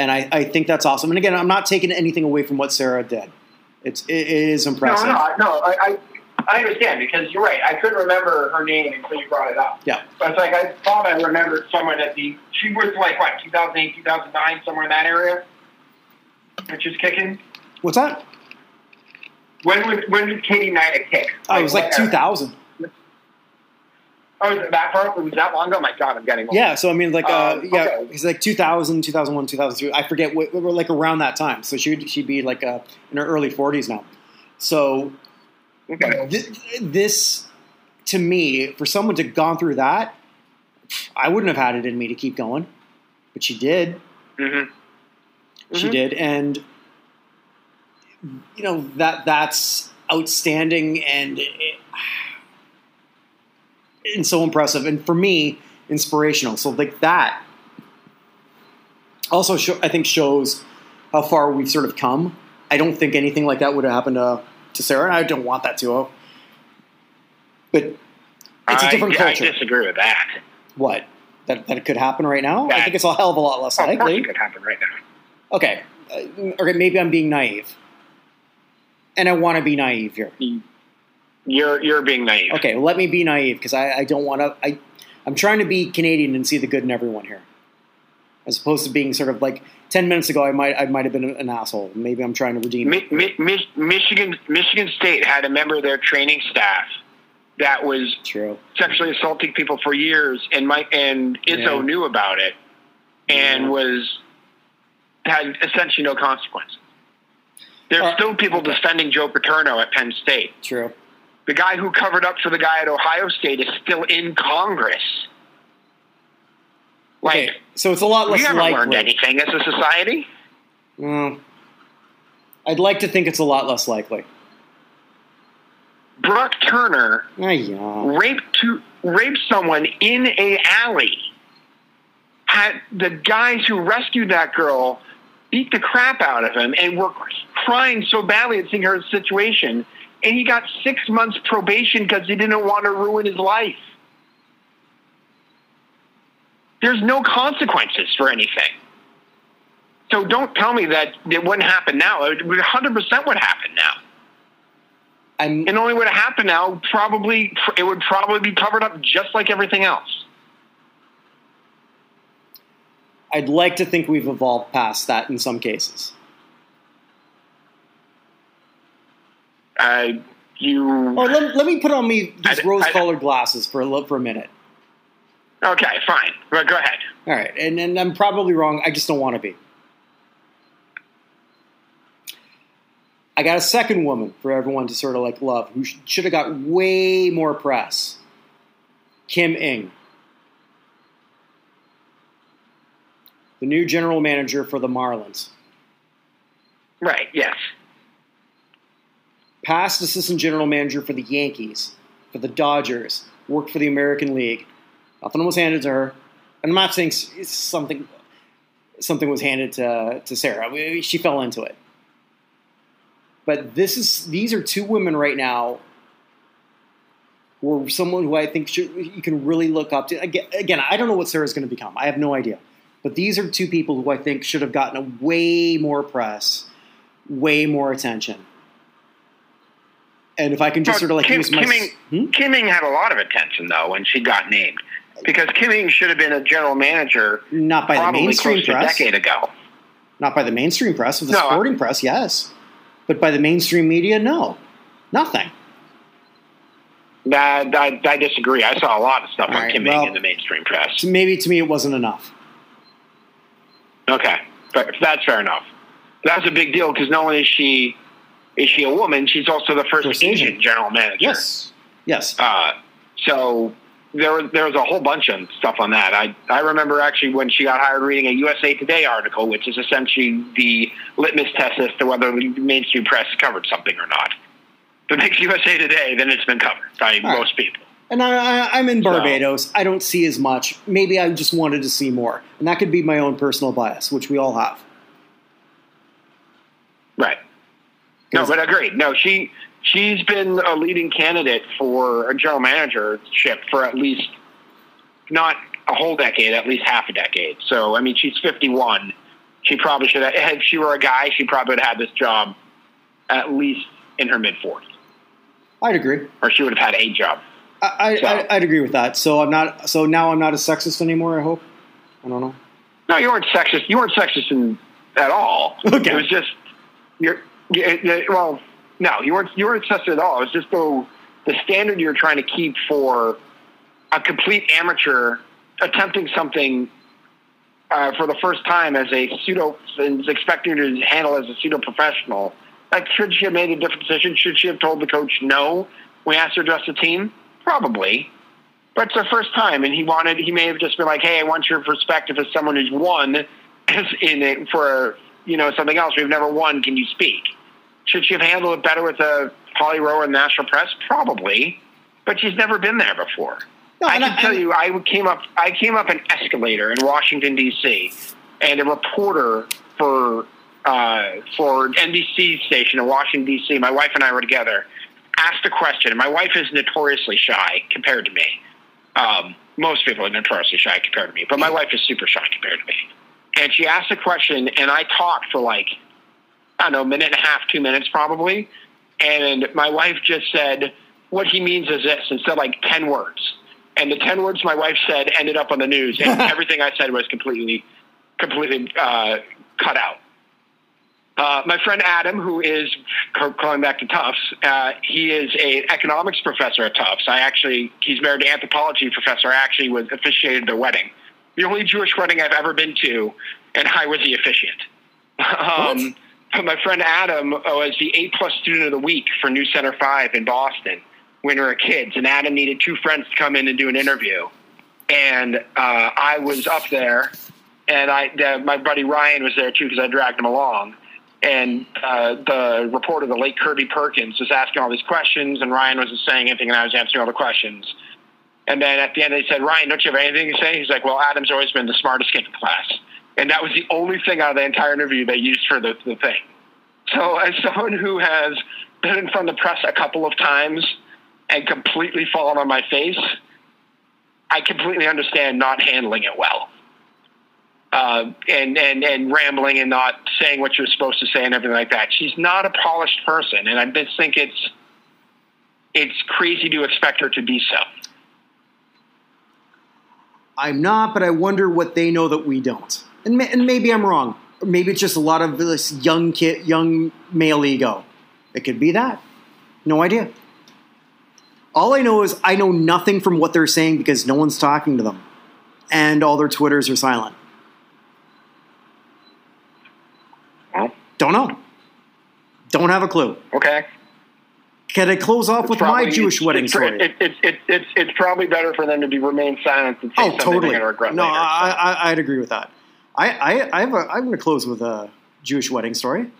and I, I think that's awesome. And again, I'm not taking anything away from what Sarah did. It's it, is No, impressive. no, no. I, I I understand because you're right. I couldn't remember her name until you brought it up. Yeah. But it's like I thought I remembered someone at the. She was like what 2008, 2009, somewhere in that area. Which is kicking. What's that? When was when did Katie Knight kick? Oh, it was like 2000. Oh, was it that far? Was that long ago? My God, I'm getting old. Yeah, so I mean, like, uh, Um, yeah, okay. it's like 2000, 2001, 2002. I forget what, what- like around that time. So she would she'd be like uh, in her early 40s now. So Okay. Th- this to me for someone to have gone through that i wouldn't have had it in me to keep going but she did Mm-hmm. she Mhm. did and you know that that's outstanding and it, and so impressive and for me inspirational so like that also show, i think shows how far we've sort of come i don't think anything like that would have happened to, to sarah and i don't want that to her but it's a different I, culture I disagree with that. what that, that it could happen right now i think it's a hell of a lot less Oh, likely it could happen right now. Okay. Uh, okay, maybe I'm being naive. And I want to be naive here. You're you're being naive. Okay, let me be naive because I, I don't want to. I I'm trying to be Canadian and see the good in everyone here, as opposed to being sort of like ten minutes ago. I might I might have been an asshole. Maybe I'm trying to redeem. Mi- Mi- Mi- Michigan Michigan State had a member of their training staff that was True. sexually assaulting people for years, and Mike and Izzo Yeah. knew about it, and Yeah. was had essentially no consequences. There's Uh, still people okay. defending Joe Paterno at Penn State. True. The guy who covered up for the guy at Ohio State is still in Congress. Like Okay, so it's a lot less likely. we haven't learned anything as a society. Well, I'd like to think it's a lot less likely. Brock Turner Ah, yeah. raped to raped someone in a alley. Had the guys who rescued that girl beat the crap out of him and were crying so badly at seeing her situation, and he got six months probation because he didn't want to ruin his life. There's no consequences for anything. So don't tell me that it wouldn't happen now. It would 100% would happen now. I'm And only would have happened now, probably it would probably be covered up just like everything else. I'd like to think we've evolved past that in some cases. Uh, you Oh, let, let me put on me these rose-colored glasses for a for a minute. Okay? Fine, go ahead. All right, and, and I'm probably wrong. I just don't want to be. I got a second woman for everyone to sort of like love who should have got way more press. Kim Ng, the new general manager for the Marlins, Right? Yes. past assistant general manager for the Yankees, for the Dodgers, worked for the American League. Nothing was handed to her, and I'm not saying something something was handed to to Sarah. She fell into it. But this is these are two women right now who are someone who I think should, you can really look up to. Again, again, I don't know what Sarah's going to become. I have no idea. But these are two people who I think should have gotten a way more press, way more attention. And if I can just sort of like Kim, use my Kim Ng, Hmm? Kim Ng had a lot of attention though when she got named because Kim Ng should have been a general manager not by the mainstream to a press, decade ago. not by the mainstream press, of the No, I- sporting press, yes, but by the mainstream media, no, nothing. That I, I disagree. I saw a lot of stuff All on right, Kim Ng well- in the mainstream press. Maybe to me it wasn't enough. Okay, Fair- that's fair enough. That's a big deal because not only is she is she a woman, she's also the first, First Asian Asian. general manager. Yes, yes. Uh, so there was there was a whole bunch of stuff on that. I I remember actually when she got hired reading a USA Today article, which is essentially the litmus test as to whether the mainstream press covered something or not. If it makes USA Today, then it's been covered by most people. And I, I, I'm in So- Barbados. I don't see as much. Maybe I just wanted to see more, and that could be my own personal bias, which we all have. Right. No, but agreed. No, she she's been a leading candidate for a general managership for at least not a whole decade, at least half a decade. So I mean, she's fifty one. She probably should have. If she were a guy, she probably would have had this job at least in her mid forties, I'd agree. or she would have had a job. I, I, So- I, I'd agree with that. So I'm not. So now I'm not a sexist anymore. I hope. I don't know. No, you weren't sexist. You weren't sexist in, at all. Okay. It was just you're. you- you- well, no, you weren't. You weren't sexist at all. It was just the the standard you're trying to keep for a complete amateur attempting something uh, for the first time as a pseudo and expecting to handle as a pseudo professional. Like, should she have made a different decision? Should she have told the coach no We asked her to dress the team? Probably. But it's her first time, and he wanted. He may have just been like, "Hey, I want your perspective as someone who's won in it for you know something else. We've never won. Can you speak?" Should she have handled it better with a Holly Rowe and national press? Probably, but she's never been there before. No, I can tell you, I came up. I came up an escalator in Washington D.C. and a reporter for uh, for NBC station in Washington D.C. My wife and I were together. Asked a question, and my wife is notoriously shy compared to me. Um, most people are notoriously shy compared to me, but my wife is super shy compared to me. And she asked a question, and I talked for like I don't know, a minute and a half, two minutes probably. And my wife just said, what he means is this instead of like 10 words. And the 10 words my wife said ended up on the news, and everything I said was completely, completely uh, cut out. Uh, my friend Adam, who is calling back to Tufts, uh, he is an economics professor at Tufts. I actually, he's married to an anthropology professor. I actually was officiated their wedding, the only Jewish wedding I've ever been to, and I was the officiant. Um, my friend Adam was the A plus student of the week for NewsCenter Five in Boston when we were kids, and Adam needed two friends to come in and do an interview, and uh, I was up there, and I uh, my buddy Ryan was there too because I dragged him along and uh, the reporter, the late Kirby Perkins, was asking all these questions, and Ryan wasn't saying anything, and I was answering all the questions. And then at the end, they said, Ryan, don't you have anything to say? He's like, well, Adam's always been the smartest kid in class. And that was the only thing out of the entire interview they used for the, the thing. So, as someone who has been in front of the press a couple of times and completely fallen on my face, I completely understand not handling it well uh, and, and, and rambling and not saying what you're supposed to say and everything like that. She's not a polished person, and I just think it's it's crazy to expect her to be so. I'm not, but I wonder what they know that we don't. And, and maybe I'm wrong. Maybe it's just a lot of this young kid, young male ego. It could be that. No idea. All I know is I know nothing from what they're saying because no one's talking to them, and all their twitters are silent. Don't know. Don't have a clue. Okay. Can I close off it's with my Jewish wedding it's, story? It, it, it, it's, it's probably better for them to be remain silent than say oh, something totally. they're going to regret no, later. I, I, would agree with that. I, I, I have a, I'm going to close with a Jewish wedding story.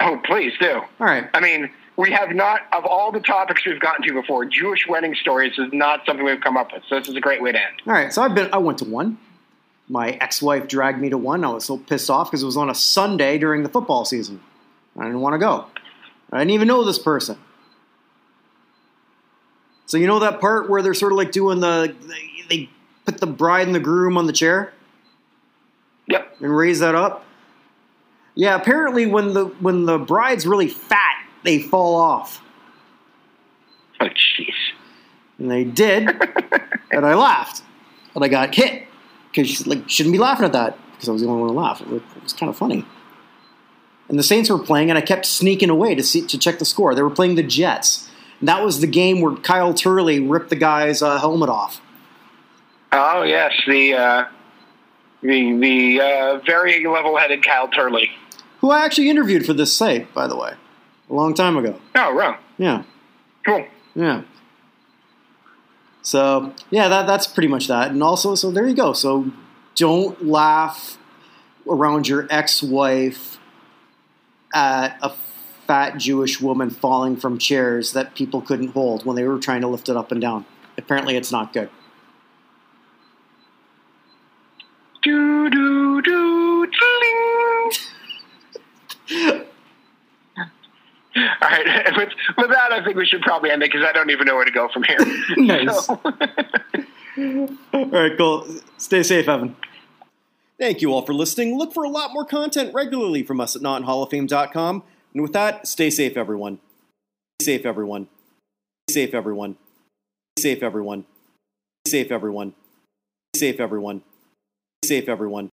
Oh, please do. All right. I mean, we have not, of all the topics we've gotten to before, Jewish wedding stories is not something we've come up with. So this is a great way to end. All right. So I've been, I went to one my ex-wife dragged me to one. I was so pissed off because it was on a Sunday during the football season. I didn't want to go. I didn't even know this person. So you know that part where they're sort of like doing the they put the bride and the groom on the chair? Yep. And raise that up? Yeah, apparently when the when the bride's really fat, they fall off. Oh jeez. And they did. and I laughed. And I got hit because she's like shouldn't be laughing at that because I was the only one to laugh. It was, it was kind of funny. And the Saints were playing, and I kept sneaking away to see to check the score. They were playing the Jets. And that was the game where Kyle Turley ripped the guy's uh, helmet off. Oh yes, the uh, the the uh, very level-headed Kyle Turley, who I actually interviewed for this site, by the way, a long time ago. Oh, wrong. Yeah. Cool. Yeah. So yeah, that that's pretty much that. And also, so there you go. So don't laugh around your ex-wife at a fat Jewish woman falling from chairs that people couldn't hold when they were trying to lift it up and down. Apparently, it's not good. Do do do All right. With, with that, I think we should probably end it because I don't even know where to go from here. nice. all right, cool. Stay safe, Evan. Thank you all for listening. Look for a lot more content regularly from us at notinhalloffame.com. And with that, stay safe, everyone. Stay safe, everyone. Stay safe, everyone. Stay safe, everyone. Stay safe, everyone. Stay safe, everyone. Safe, everyone.